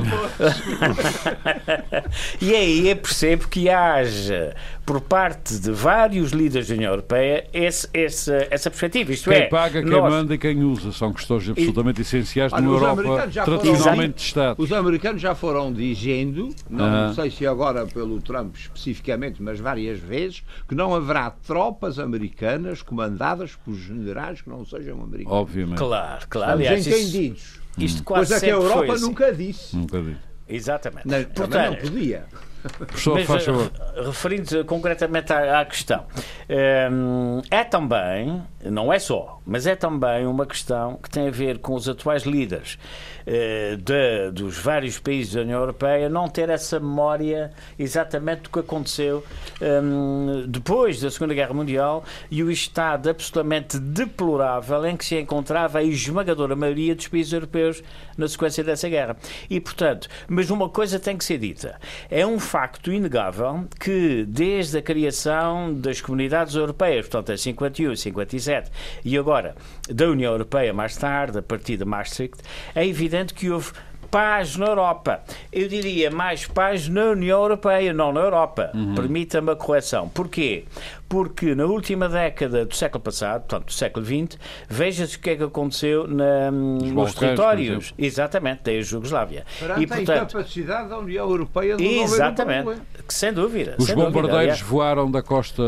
e aí é percebo que haja por parte de vários líderes da União Europeia esse, esse, essa perspectiva. Isto quem é, paga, quem nós... manda e quem usa são questões absolutamente e... essenciais numa Europa tradicionalmente de Estado. Os americanos já foram dizendo, não ah. sei se agora pelo Trump especificamente, mas várias vezes, que não haverá tropas americanas comandadas por generais que não sejam americanos. Obviamente. Claro, claro. Estamos Aliás, entendidos. Isto, isto quase Coisa que a Europa assim. nunca disse. Nunca disse. Exatamente. Não, Portanto, não podia. Professor, Mas, faz favor. Eh, referindo concretamente à, à questão, ehm, é também, não é só, mas é também uma questão que tem a ver com os atuais líderes eh, de, dos vários países da União Europeia não ter essa memória exatamente do que aconteceu um, depois da Segunda Guerra Mundial e o estado absolutamente deplorável em que se encontrava a esmagadora maioria dos países europeus na sequência dessa guerra. E, portanto, mas uma coisa tem que ser dita: é um facto inegável que desde a criação das comunidades europeias, portanto, em 51, 57 e agora da União Europeia mais tarde, a partir de Maastricht, é evidente que houve paz na Europa. Eu diria mais paz na União Europeia, não na Europa. Uhum. Permita-me a correção. Porquê? Porque na última década do século passado, portanto do século XX, veja-se o que é que aconteceu na, nos territórios. Exatamente, da Jugoslávia. e, portanto, a incapacidade da União Europeia de Exatamente, que, sem dúvida. Os sem bombardeiros dúvida, voaram da costa,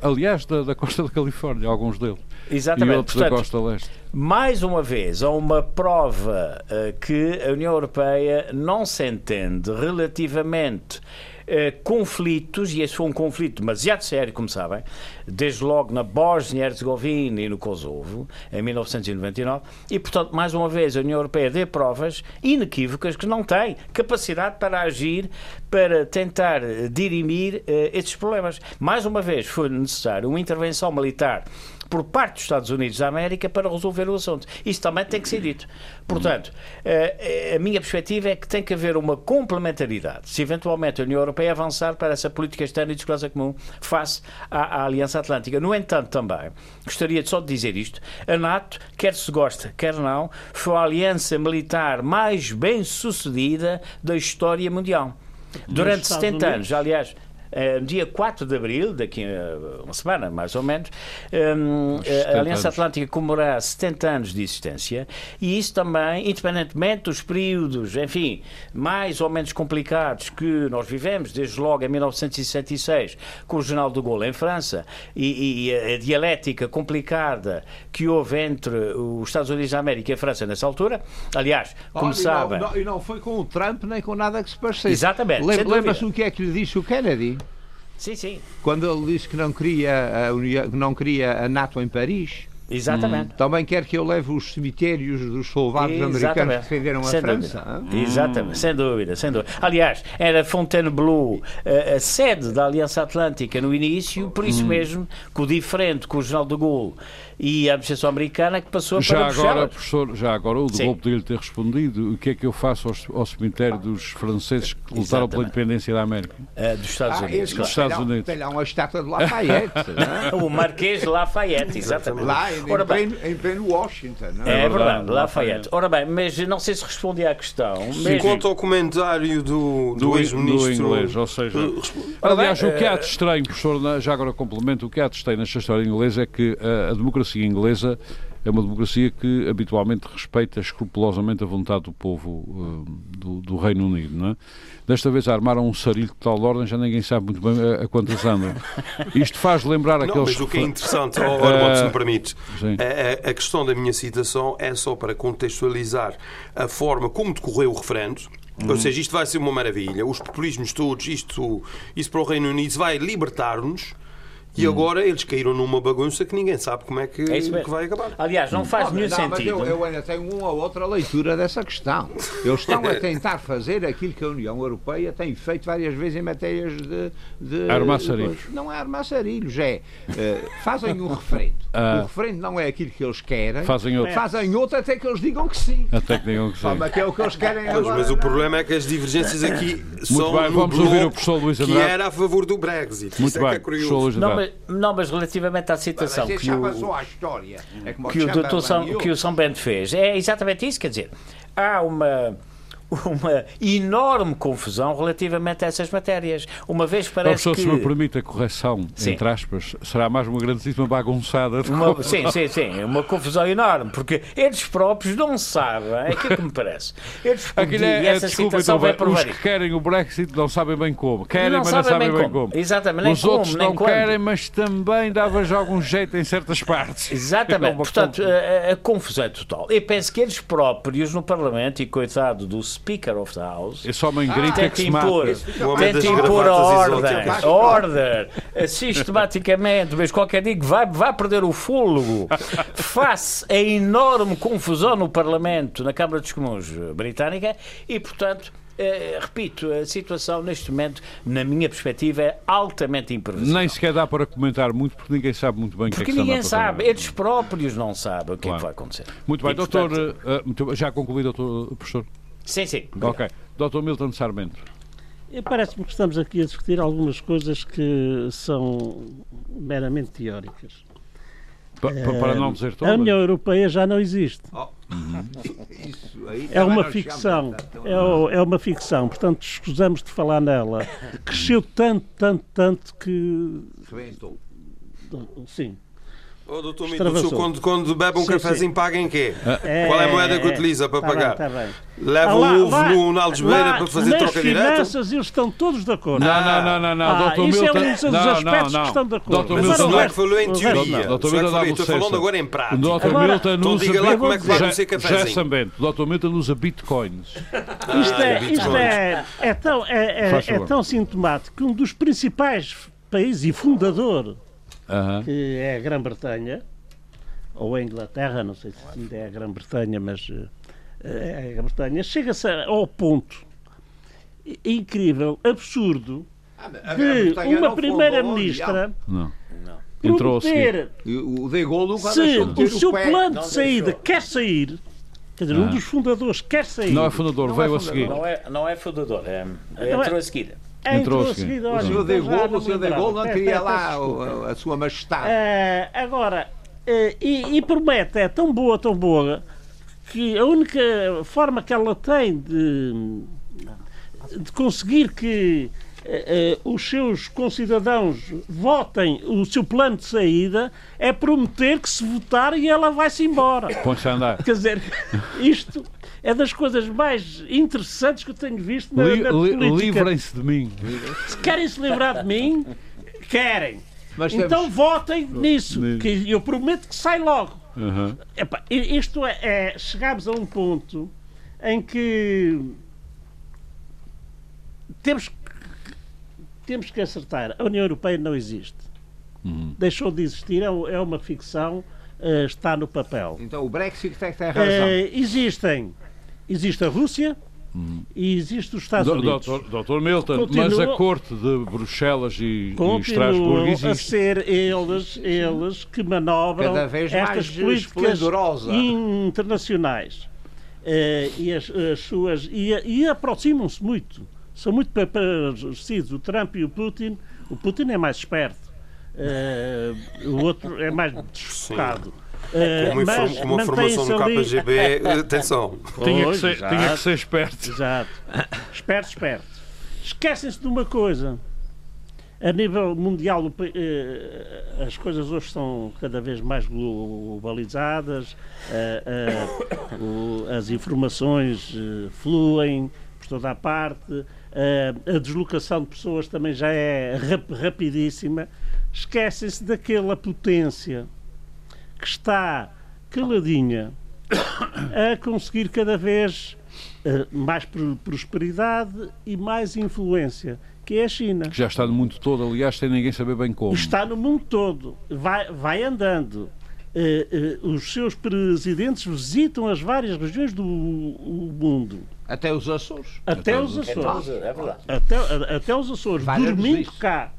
aliás, da, da costa da Califórnia, alguns deles. Exatamente. E outros portanto, da costa leste mais uma vez, há uma prova uh, que a União Europeia não se entende relativamente eh, conflitos, e esse foi um conflito demasiado sério, como sabem, desde logo na Bósnia-Herzegovina e no Kosovo, em 1999, e, portanto, mais uma vez, a União Europeia dê provas inequívocas que não tem capacidade para agir, para tentar dirimir uh, esses problemas. Mais uma vez, foi necessário uma intervenção militar por parte dos Estados Unidos da América para resolver o assunto. Isso também tem que ser dito. Portanto, eh, a minha perspectiva é que tem que haver uma complementaridade. Se eventualmente a União Europeia avançar para essa política externa e de segurança comum face à, à Aliança Atlântica. No entanto, também, gostaria só de dizer isto: a NATO, quer se goste, quer não, foi a aliança militar mais bem sucedida da história mundial. Durante 70 anos, aliás, Uh, dia 4 de abril, daqui a uma semana mais ou menos, um, a Aliança anos. Atlântica comemorará 70 anos de existência e isso também, independentemente dos períodos, enfim, mais ou menos complicados que nós vivemos, desde logo em 1966, com o General de Gaulle em França e, e a dialética complicada que houve entre os Estados Unidos da América e a França nessa altura. Aliás, Olha, sabem. E não, e não foi com o Trump nem com nada que se parecesse. Exatamente. Lembra-se o que é que lhe disse o Kennedy? Sim, sim. Quando ele disse que não queria a, União, não queria a NATO em Paris. Exatamente. Hum. Também quer que eu leve os cemitérios dos soldados Exatamente. americanos que defenderam sem a França. Hum. Exatamente, sem dúvida, sem dúvida. Aliás, era Fontainebleau a, a sede da Aliança Atlântica no início, por isso hum. mesmo que o diferente com o General de Gaulle e a administração americana que passou já para agora, professor, Já agora, o de Gaulle podia-lhe ter respondido o que é que eu faço ao, ao cemitério dos franceses que lutaram Exatamente. pela independência da América? Uh, dos Estados ah, Unidos. Dos Estados Unidos. Tem lá uma estátua de Lafayette. é? O Marquês de Lafayette, exatamente. Lá em, Ora bem, em pleno Washington. Não é? é verdade, Lafayette. Ora bem, mas não sei se respondi à questão. Sim. Quanto ao comentário do, do, do ex-ministro... Do inglês, ou seja... Uh, aliás, o que há de estranho, professor, já agora complemento, o que há de estranho nesta história inglesa é que a, a democracia inglesa é uma democracia que habitualmente respeita escrupulosamente a vontade do povo uh, do, do, Reino Unido, não é? Desta vez armaram um sarilho de tal ordem, já ninguém sabe muito bem a, a quantas andam. Isto faz lembrar não, aqueles... mas o que é interessante, oh, Armando, se me permite, a, a, questão da minha citação é só para contextualizar a forma como decorreu o referendo, Ou seja, isto vai ser uma maravilha. Os populismos todos, isto, isso para o Reino Unido vai libertar-nos e hum. agora eles caíram numa bagunça que ninguém sabe como é que, é que vai acabar. Aliás, não faz nenhum não, sentido. Eu, eu, ainda tenho uma ou outra leitura dessa questão. Eles estão a tentar fazer aquilo que a União Europeia tem feito várias vezes em matérias de. de armar sarilhos. Não é armar sarilhos, é. Uh, fazem um referendo. Ah. O referendo não é aquilo que eles querem. Fazem outro. Fazem outro até que eles digam que sim. Até que digam que sim. Mas que é o que eles querem pois, agora. Mas o problema é que as divergências aqui são. Muito bem, vamos ouvir o professor Luís Andrade. Que era a favor do Brexit. Muito Isso bem, é que é curioso. Não, mas, não, mas relativamente à citação que o, história, é que, o doutor São, que o São Bento fez, é exatamente isso, quer dizer, há uma uma enorme confusão relativamente a essas matérias. Uma vez parece Professor, que... se me permite a correção, sim. entre aspas, será mais uma grandíssima bagunçada. De uma, sim, sim, sim. Uma confusão enorme, porque eles próprios não sabem, é aquilo que me parece. Eles, Aquilo é, essa desculpa, então, os que querem o Brexit não sabem bem como. Querem, não mas não sabem bem, como. como. Exatamente, nem Os como, outros não querem, mas também dava já algum jeito em certas partes. Exatamente. Portanto, a, a, confusão é total. Eu penso que eles próprios no Parlamento, e coitado do Speaker of the House, House. Esse homem grita ah, que se impor, tenta impor a ordem, a ordem, sistematicamente, mas qualquer dia que vai, vai perder o fôlego face a enorme confusão no Parlamento, na Câmara dos Comuns britânica e, portanto, eh, repito, a situação neste momento, na minha perspectiva, é altamente imprevisível. Nem sequer dá para comentar muito, porque ninguém sabe muito bem o que é que ninguém sabe, eles próprios não sabem o que claro. é que vai acontecer. Muito bem, e, doutor, portanto... uh, já concluí, doutor professor? Sim, sim. Ok. Dr. Milton Sarmento. Parece-me que estamos aqui a discutir algumas coisas que são meramente teóricas. Pa, para não dizer todas. A União Europeia já não existe. Oh. Uhum. é uma ficção. É, é, uma ficção. Portanto, escusamos de falar nela. Cresceu tanto, tanto, tanto que. Rebentou. Sim. Oh, doutor Mito, quando, quando bebe um sim, cafezinho, paga em quê? É, Qual é a moeda que é, utiliza para tá pagar? Bem, tá bem. Leva o um ovo lá, no Beira para fazer troca direta? Nas finanças eles estão todos de acordo. Não, não, não, não, não. Ah, doutor isso Milton... é um dos não, aspectos não, não. que estão de acordo. Doutor Milton não é que falou em teoria. Doutor Milton Estou falando agora em prática. Doutor Milton então usa... diga lá como é que vai ser cafezinho. Já Bento, doutor Milton usa bitcoins. Isto é, isto é, é, tão, é, é, é tão sintomático que um dos principais países e fundador, que é a Grã-Bretanha, ou a Inglaterra, não sei se ainda é a Grã-Bretanha, mas uh, é a Grã-Bretanha, chega-se ao ponto incrível, absurdo, ah, de uma primeira-ministra Entrou a O De Gaulle se o seu plano de saída quer sair, quer dizer, ah. um dos fundadores quer sair. Não é fundador, não veio é a seguir. Não é, não é fundador, é, é entrou a seguir. É, entrou a seguir. O senhor De Gaulle, o senhor De Gaulle não queria lá a, sua majestade. Uh, agora, uh, e, e promete, é tão boa, tão boa, que a única forma que ela tem de, de conseguir que uh, os seus concidadãos votem o seu plano de saída é prometer que se votar e ela vai-se embora. Põe-se a andar. Quer dizer, isto é das coisas mais interessantes que eu tenho visto na, li, na política. Livrem-se de mim. Se querem se livrar de mim, querem. Mas então temos... votem nisso, que eu prometo que sai logo. Uhum. Epá, isto é, é, chegamos a um ponto em que temos, temos que acertar. A União Europeia não existe. Uhum. Deixou de existir, é, é uma ficção, uh, está no papel. Então o Brexit tem razão. Uh, existem Existe a Rússia e existe os Estados Unidos. Doutor, doutor Milton, Continua, mas a corte de Bruxelas e, e Estrasburgo existe. a ser eles, eles que manobram estas políticas internacionais. Uh, e as, as suas e, e aproximam-se muito. São muito parecidos. O Trump e o Putin. O Putin é mais esperto. Uh, o outro é mais desfocado. Uh, uma, mas uma formação no KGB, atenção. Tinha que, ser, tinha que ser esperto. Exato. Esperto, esperto. Esquecem-se de uma coisa. A nível mundial, uh, as coisas hoje são cada vez mais globalizadas, uh, as informações fluem por toda a parte, a deslocação de pessoas também já é rap rapidíssima. Esquecem-se daquela potência que está caladinha a conseguir cada vez uh, mais prosperidade e mais influência, que é a China. Que já está no mundo todo, aliás, sem ninguém saber bem como. Está no mundo todo, vai, vai andando. Uh, uh, os seus presidentes visitam as várias regiões do mundo. Até os Açores. Até, até os Açores. É verdade. Até, até os Açores. Dormindo cá.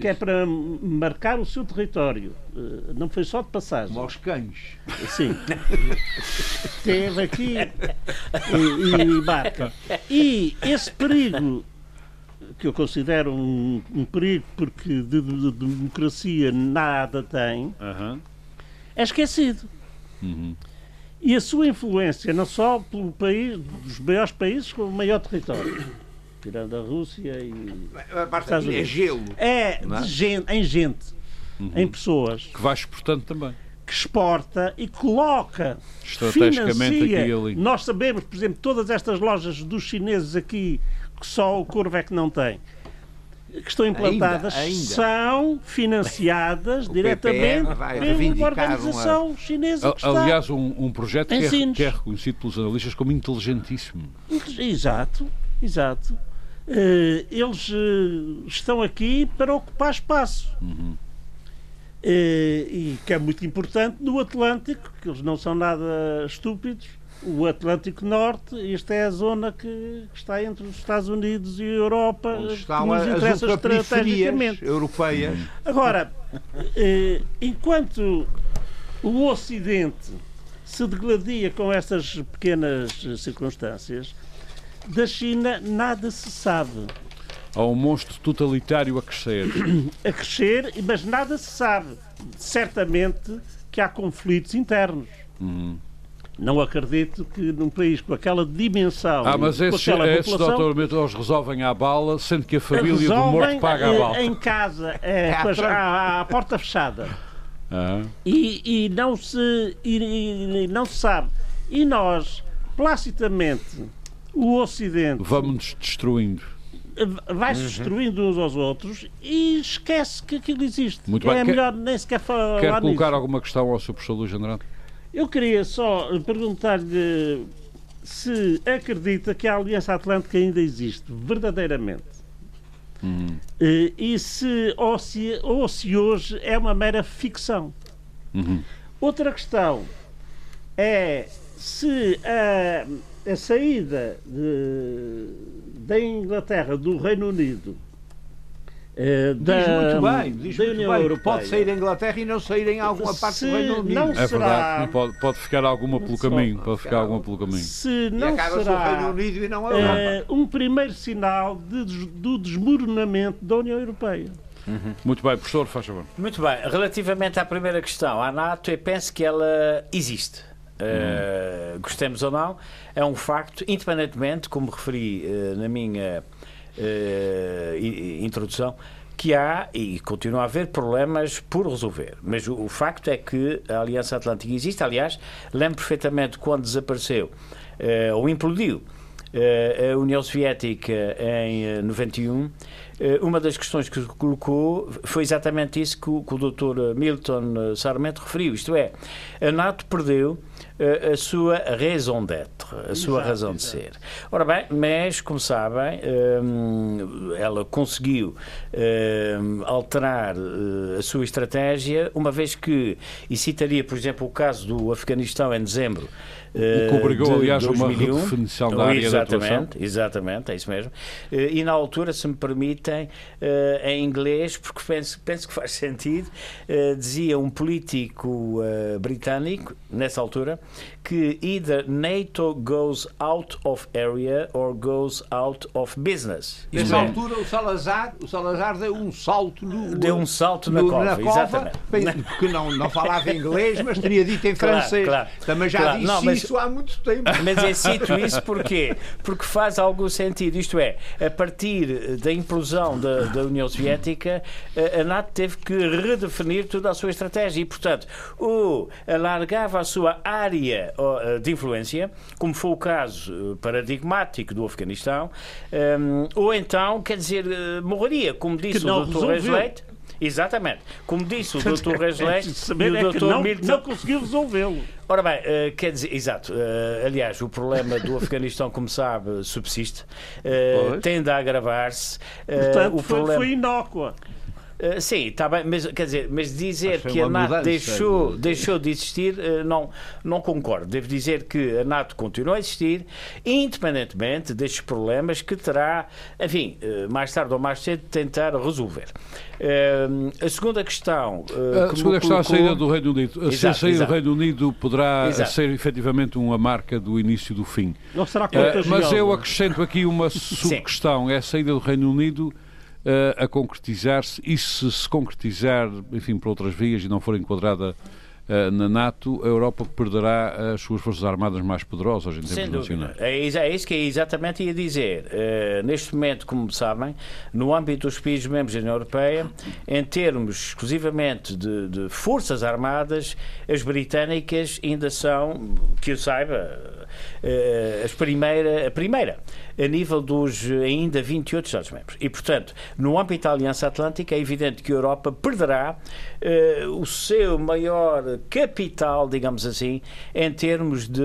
Que é para marcar o seu território. Uh, não foi só de passagem. Como aos cães. Sim. Teve aqui e, e marca. E esse perigo que eu considero um, um perigo porque de, de, de, democracia nada tem, é esquecido. Uhum. E a sua influência, não só pelo país, dos maiores países com o maior território, tirando a Rússia e. A parte é gelo. É, é? Gente, em gente, uhum. em pessoas. Que vai exportando também. Que exporta e coloca. Estrategicamente financia. aqui ali. Nós sabemos, por exemplo, todas estas lojas dos chineses aqui, que só o Corvo é que não tem que estão implantadas ainda, ainda. são financiadas diretamente pela organização uma... chinesa. Que está Aliás, um, um projeto que é, que é, reconhecido pelos analistas como inteligentíssimo. Exato, exato. Uh, eles uh, estão aqui para ocupar espaço. Uhum. Uh, e que é muito importante no Atlântico, que eles não são nada estúpidos o Atlântico Norte, esta é a zona que está entre os Estados Unidos e a Europa, Onde que nos interessa estrategicamente. europeias. Agora, eh, enquanto o Ocidente se degladia com estas pequenas circunstâncias, da China nada se sabe. Há um monstro totalitário a crescer. A crescer, mas nada se sabe. Certamente que há conflitos internos. Uhum. Não acredito que num país com aquela dimensão. Ah, mas esses, esses doutor eles resolvem à bala, sendo que a família do morto paga a bala. Em casa, é, à, à porta fechada. Uhum. E, e, não se, e, e, não se sabe. E nós, placidamente, o Ocidente. Vamos-nos destruindo. Vai-se uhum. destruindo uns aos outros e esquece que aquilo existe. Muito é bem. melhor quer, nem sequer falar. Quer colocar nisso. alguma questão ao Sr. Professor Luís Andrade? Eu queria só perguntar-lhe se acredita que a Aliança Atlântica ainda existe, verdadeiramente. Uhum. E se ou, se ou se hoje é uma mera ficção. Uhum. Outra questão é se a, a saída de, da Inglaterra do Reino Unido da, diz muito bem, diz muito bem. Europeia. Pode sair da Inglaterra e não sair em alguma parte do Reino Unido. Não é será... verdade, pode, pode ficar alguma pelo caminho. Pode ficar alguma pelo caminho. Se não será o Reino Unido e não a Europa. Uh, um primeiro sinal de, do desmoronamento da União Europeia. Uhum. Muito bem, professor, faz favor. Muito bem, relativamente à primeira questão, a NATO, eu penso que ela existe. Uh, gostemos ou não, é um facto, independentemente, como referi uh, na minha uh, introdução, que há e continua a haver problemas por resolver. Mas o, o, facto é que a Aliança Atlântica existe. Aliás, lembro perfeitamente quando desapareceu ou implodiu a União Soviética em 91 uma das questões que colocou foi exatamente isso que o, que o Dr. Milton Sarmento referiu, isto é, a NATO perdeu a sua raison d'être, a sua exato, razão de exato. ser. Ora bem, mas, como sabem, hum, ela conseguiu hum, alterar uh, a sua estratégia, uma vez que, e citaria, por exemplo, o caso do Afeganistão em dezembro o que obrigou, de aliás, a uma redefinição da área exatamente, Exatamente, é isso mesmo. E na altura, se me permitem, em inglês, porque penso, penso que faz sentido, dizia um político britânico, nessa altura, que either NATO goes out of area or goes out of business. Nessa é. altura o Salazar, o Salazar deu um salto no, deu um salto no, na, cova, na cova, exatamente. porque não, não falava inglês, mas teria dito em claro, francês. Claro, Também já claro. disse não, mas, isso há muito tempo. Mas eu cito isso porquê? Porque faz algum sentido. Isto é, a partir da implosão da, da União Soviética, a NATO teve que redefinir toda a sua estratégia e, portanto, ou alargava a sua área eh, de influência, como foi o caso eh, paradigmático do Afeganistão, um, ou então, quer dizer, eh, morreria, como disse o Dr. Reis Leite. Exatamente. Como disse o Dr. Reis Leite e o Dr. Não, Milton... não conseguiu resolvê-lo. Ora bem, uh, quer dizer, exato. Uh, aliás, o problema do Afeganistão, como sabe, subsiste, uh, tende a agravar-se. Portanto, o foi, problema... foi inócua. Uh, sim, está bem, mas quer dizer, mas dizer que a NATO deixou, de... deixou de existir, uh, não, não concordo. Devo dizer que a NATO continua a existir, independentemente destes problemas que terá, enfim, uh, mais tarde ou mais cedo, tentar resolver. a segunda questão. a segunda questão é a saída do Reino Unido. Exato, Se a saída exato. do Reino Unido poderá exato. ser efetivamente uma marca do início do fim. Não será Mas eu acrescento aqui uma sub-questão: é a saída do Reino Unido uh, a concretizar-se e se se concretizar, enfim, por outras vias e não for enquadrada uh, na NATO, a Europa perderá as suas forças armadas mais poderosas em termos nacionais. É, é isso que é exatamente ia dizer. Uh, neste momento, como sabem, no âmbito dos países membros da União Europeia, em termos exclusivamente de, de forças armadas, as britânicas ainda são, que eu saiba, as primeira, a primeira a nível dos ainda 28 Estados-membros. E, portanto, no âmbito da Aliança Atlântica, é evidente que a Europa perderá uh, o seu maior capital, digamos assim, em termos de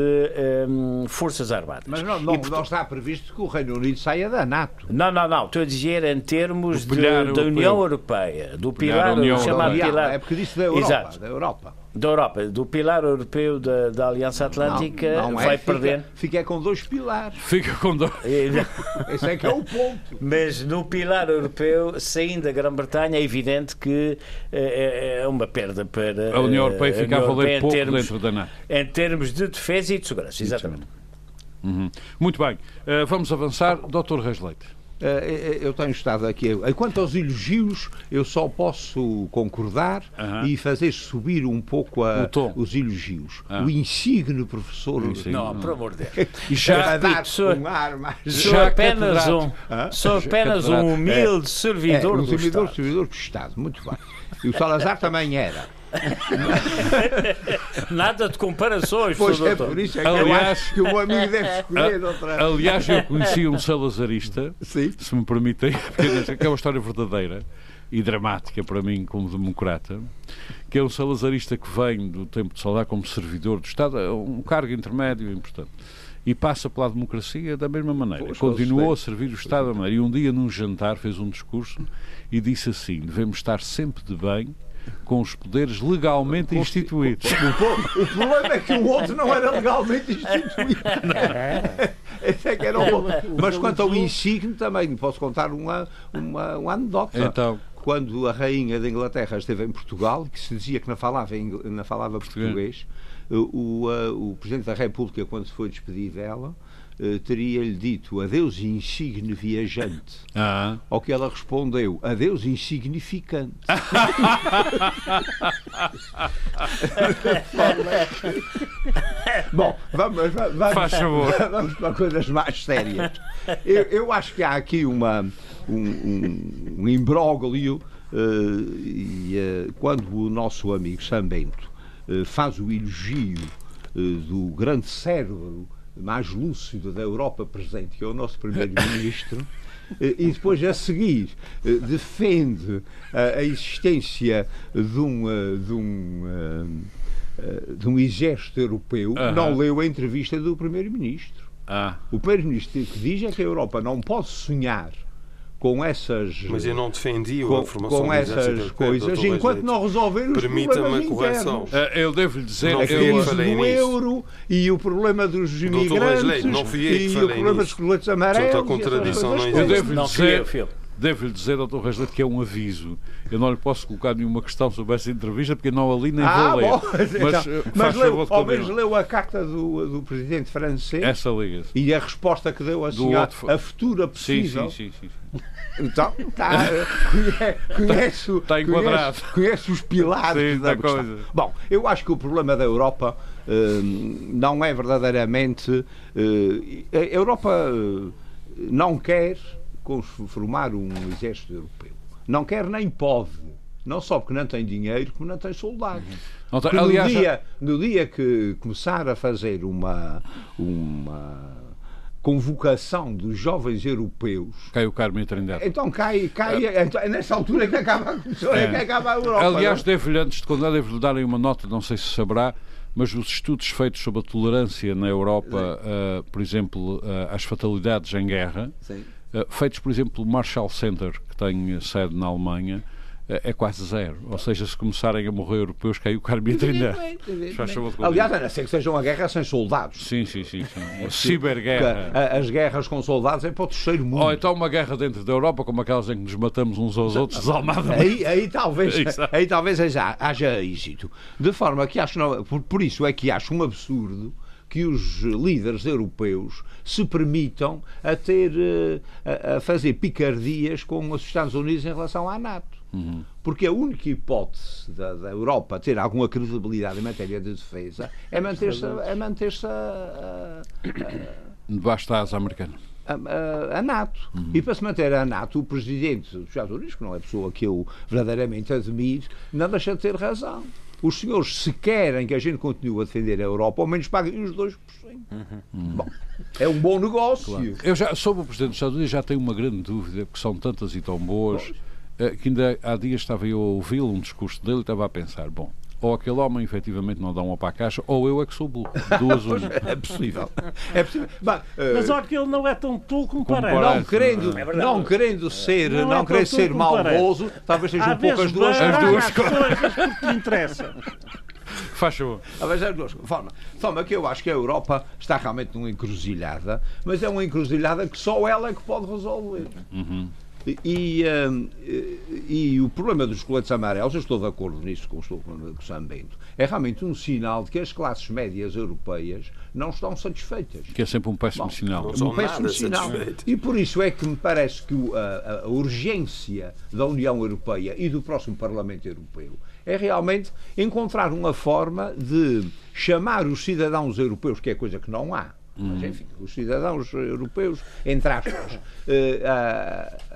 um, forças armadas. Mas não, não, e, portanto, não, está previsto que o Reino Unido saia da NATO. Não, não, não. Estou a dizer em termos de, da União Europeia, do pilar, pilar chamado pilar. É porque disse da Europa. Exato. Da Europa da Europa, do pilar europeu da, da Aliança Atlântica, não, não vai é, perder. Fica, com dois pilares. Fica com dois. Esse é que é o ponto. Mas no pilar europeu, saindo da Grã-Bretanha, é evidente que é, é, é uma perda para. A União Europeia fica a, valer pouco termos, dentro da NATO. Em termos de defesa e de segurança, exatamente. Uhum. Muito bem, uh, vamos avançar. Dr. Reis Leite. Eh, eu tenho estado aqui. Quanto aos elogios, eu só posso concordar e fazer subir um pouco a, os elogios. Ah. O insigne professor. Não, por amor de Deus. Já, dar sou, um ar mais. Sou apenas um, sou apenas um humilde é, servidor é, um do servidor, Estado. servidor do Estado, muito bem. E o Salazar também era. Nada de comparações, pois é, por isso é que aliás, eu acho que o amigo deve escolher outra. Aliás, eu conheci um salazarista, Sim. se me permitem, que é uma história verdadeira e dramática para mim como democrata, que é um salazarista que vem do tempo de Salazar como servidor do Estado, é um cargo intermédio importante, e passa pela democracia da mesma maneira. Pois, Continuou a servir o Estado da maneira. E um dia, num jantar, fez um discurso e disse assim: devemos estar sempre de bem com os poderes legalmente instituídos. O, o, problema é que o outro não era legalmente instituído. Esse é que era o... Mas quanto ao insigne também, posso contar uma, uma, uma anedota. Então quando a rainha da Inglaterra esteve em Portugal, que se dizia que não falava, não falava português, o, o, o Presidente da República, quando se foi despedir dela, teria-lhe dito adeus insigne viajante. Ah. Ao que ela respondeu adeus insignificante. Bom, vamos, vamos, Faz favor. vamos para coisas mais sérias. Eu, eu acho que há aqui uma, um, um, um imbróglio uh, e, uh, quando o nosso amigo Sam Bento uh, faz o elogio do grande cérebro mais lúcido da Europa presente, que é o nosso primeiro-ministro, e depois a seguir defende a existência de um, de um, de um exército europeu, não leu a entrevista do primeiro-ministro. Ah. O primeiro-ministro que diz é que a Europa não pode sonhar com essas. Mas eu não defendi com, a formação com essas coisas enquanto não resolver os problemas a correção. Uh, eu devo dizer a crise do euro e o problema dos imigrantes não fui eu que e o problema dos coletes amarelos. a contradição não existe. Eu devo dizer, devo-lhe dizer, Dr. Reisler, que é um aviso. Eu não lhe posso colocar nenhuma questão sobre essa entrevista porque não ali nem ah, vou ler. Bom, mas, então, eh, mas leu, ao menos leu a carta do, do presidente francês essa liga -se. e a resposta que deu assim a, a futura possível. Sim, sim, sim. sim. Então, tá, conhece, está enquadrado. Conhece, conhece os pilares sim, da coisa. Bom, eu acho que o problema da Europa uh, não é verdadeiramente. Uh, a Europa uh, não quer formar um exército europeu. Não quer nem pode. Não só porque não tem dinheiro, como não tem soldados. Uhum. Tem, no, aliás, dia, no dia que começar a fazer uma, uma convocação dos jovens europeus. Cai o Carmo Trindade. Então cai, cai é. então, é nessa altura que acaba, é. que acaba a Europa. Aliás, devo-lhe, antes de contar, devo-lhe dar uma nota, não sei se saberá, mas os estudos feitos sobre a tolerância na Europa, uh, por exemplo, uh, às fatalidades em guerra, Sim feitos, por exemplo, pelo Marshall Center, que tem sede na Alemanha, eh, é quase zero. Ou seja, se começarem a morrer europeus, cai o Carme Trindade. Aliás, a não ser que seja uma guerra sem soldados. Sim, sim, sim. sim. Uma ciberguerra. As guerras com soldados é para o terceiro mundo. Ou então uma guerra dentro da Europa, como aquelas em que nos matamos uns aos outros, desalmadamente. Aí, aí talvez, aí talvez haja, haja êxito. De forma que acho, não, por, por isso é que acho um absurdo que os líderes europeus se permitam a ter eh, a, fazer picardias com os Estados Unidos em relação à NATO. Uhum. Porque a única hipótese da, da, Europa ter alguma credibilidade em matéria de defesa é manter-se é manter debaixo da asa americana. A, a, a, NATO. Uhum. E para se manter a NATO, o presidente dos Estados Unidos, que não é a pessoa que eu verdadeiramente admiro, não deixa de ter razão os senhores, se querem que a gente continue a defender a Europa, ao menos paguem os 2%. Uhum. Bom, é um bom negócio. Claro. Eu já, sobre o Presidente dos Estados Unidos, já tenho uma grande dúvida, porque são tantas e tão boas, pois. Eh, que ainda há dias estava eu a ouvi-lo, um discurso dele, e estava a pensar, bom, ou aquele homem efetivamente não dá uma para a caixa, ou eu é que sou burro. Duas é possível. É possível. Mas, uh, Mas olha que ele não é tão tolo como, como parece. Não querendo, é não querendo ser, não, não é querendo ser maldoso, talvez sejam poucas duas. As duas coisas porque te interessa. Faz favor. Forma. Forma que eu acho que a Europa está realmente numa encruzilhada, mas é uma encruzilhada que só ela é que pode resolver. Uhum. E, um, e, o problema dos coletes amarelos, eu estou de acordo nisso com, com o Sam Bento, é realmente um sinal de que as classes médias europeias não estão satisfeitas. Que é sempre um péssimo Bom, sinal. Um péssimo sinal. E por isso é que me parece que a, a urgência da União Europeia e do próximo Parlamento Europeu é realmente encontrar uma forma de chamar os cidadãos europeus, que é coisa que não há, mas enfim, os cidadãos europeus, entre aspas, eh, a,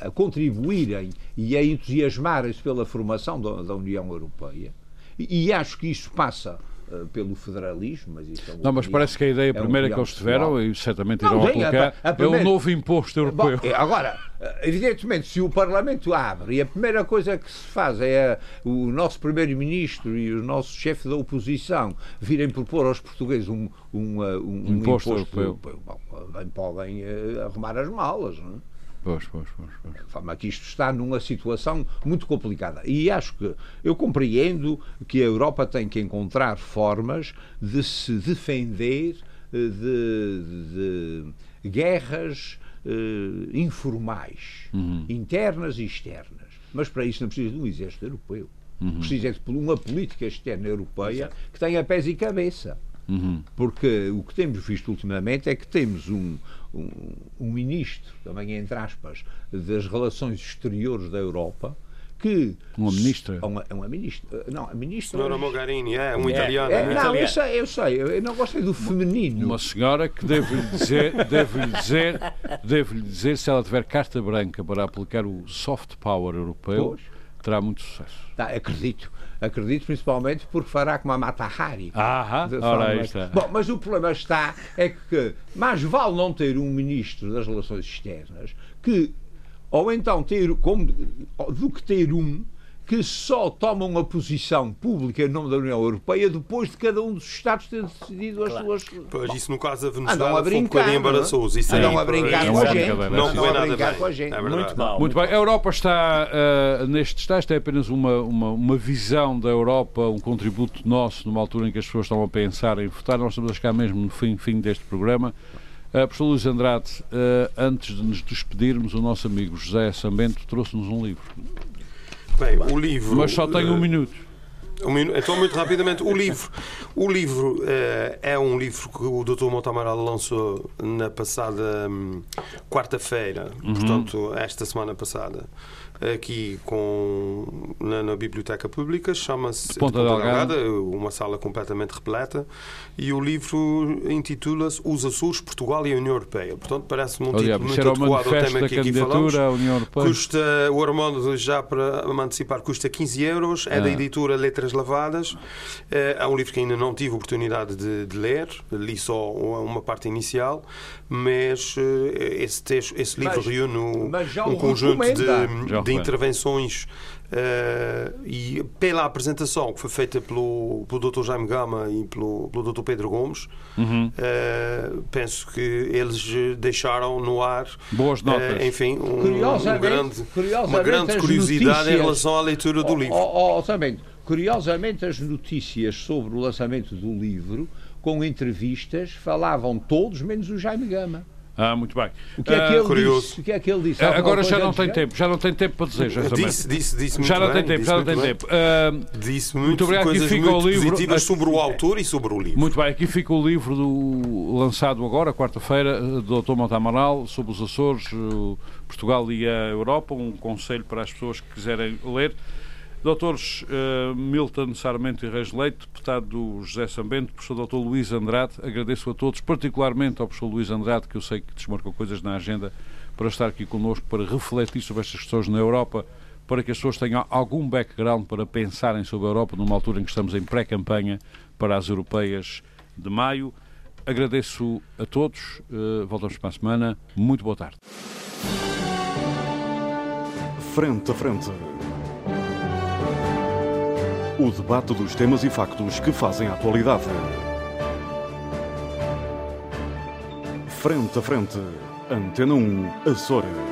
a contribuírem e a entusiasmarem-se pela formação da, da, União Europeia. E, e acho que isso passa uh, pelo federalismo, mas isso é Não, mas parece que a ideia é primeira que eles tiveram, e certamente irão não, aplicar, a, a primeira... é o novo imposto europeu. Bom, é, agora, evidentemente, se o Parlamento abre e a primeira coisa que se faz é o nosso Primeiro-Ministro e o nosso chefe da oposição virem propor aos portugueses um, um, um, um imposto, imposto, europeu, bom, bem podem uh, arrumar as malas, não é? Pois, pois, pois, pois. De forma que isto está numa situação muito complicada. E acho que eu compreendo que a Europa tem que encontrar formas de se defender eh, de, de, guerras uh, informais, uhum. internas e externas. Mas para isso não precisa de um exército europeu. Uhum. Precisa de uma política externa europeia que tenha pés e cabeça. Uhum. Porque o que temos visto ultimamente é que temos um, um, um ministro, também entre aspas, das relações exteriores da Europa, que uma ministra? É uma, é uma ministra. Não a ministra senhora Mogherini é um é, italiano é, não eu sei eu sei eu não gosto do feminino. uma senhora que devo lhe dizer devo dizer devo dizer se ela tiver carta branca para aplicar o soft power europeu pois. terá muito sucesso. Tá, acredito Acredito principalmente porque fará como a Mata Hari. Ah, ora está. Bom, mas o problema está é que mais vale não ter um ministro das relações externas que ou então ter como do que ter um que só toma uma posição pública em nome da União Europeia depois de cada um dos Estados ter decidido as claro. suas. Pois, isso no caso da Venezuela foi um bocadinho embaraçoso. Isso Andam a brincar com a gente. Não foi nada bem. Com a gente. É muito mal. Muito bem. A Europa está uh, neste estágio, é apenas uma, uma, uma visão da Europa, um contributo nosso numa altura em que as pessoas estão a pensar em votar. Nós estamos a chegar mesmo no fim, fim deste programa. Uh, professor Luís Andrade, uh, antes de nos despedirmos, o nosso amigo José Sambento trouxe-nos um livro. Bem, o livro. Mas só tem um uh, minuto. Um minuto. Então, muito rapidamente, o livro. O livro uh, é um livro que o Dr. Montamaral lançou na passada um, quarta-feira, uhum. portanto, esta semana passada aqui com, na, na Biblioteca Pública, chama-se Ponta, Ponta Delgada, uma sala completamente repleta, e o livro intitula-se Os Açores, Portugal e a União Europeia. Portanto, parece-me um título muito adequado ao tema que aqui falamos. À União Europeia. Custa, o Armando, já para me antecipar, custa 15 euros, é ah. da editora Letras Lavadas. É, é um livro que ainda não tive oportunidade de, de ler, li só uma parte inicial, mas eh, esse, texto, esse livro mas, reúne mas um conjunto de, de intervenções Uh, e pela apresentação que foi feita pelo, pelo Dr. Jaime Gama e pelo, pelo Dr. Pedro Gomes, uhum. uh, penso que eles deixaram no ar boas notas. Uh, enfim, um, um grande, uma grande curiosidade em relação à leitura do oh, livro. Oh, oh, também, curiosamente, as notícias sobre o lançamento do livro com entrevistas, falavam todos, menos o Jaime Gama. Ah, muito bem. O que é que, uh, ele, disse? O que, é que ele disse? Uh, agora já não tem tempo, já não tem tempo para dizer. Já disse, disse, disse já não bem, tem tempo, já não tem tempo. Disse muito, muito obrigado. Aqui fica o livro positivas sobre o autor e sobre o livro. Muito bem, aqui fica o livro do, lançado agora, quarta-feira, do Dr. Montamaral, sobre os Açores, Portugal e a Europa, um conselho para as pessoas que quiserem ler. Doutores uh, Milton Sarmento e Reis Leite, deputado do José Sambento, professor doutor Luís Andrade, agradeço a todos, particularmente ao professor Luís Andrade, que eu sei que desmarcou coisas na agenda, para estar aqui connosco, para refletir sobre estas questões na Europa, para que as pessoas tenham algum background para pensarem sobre a Europa numa altura em que estamos em pré-campanha para as europeias de maio. Agradeço a todos, uh, voltamos para a semana. Muito boa tarde. Frente a frente. O debate dos temas e factos que fazem a atualidade. Frente a frente. Antena 1, Açores.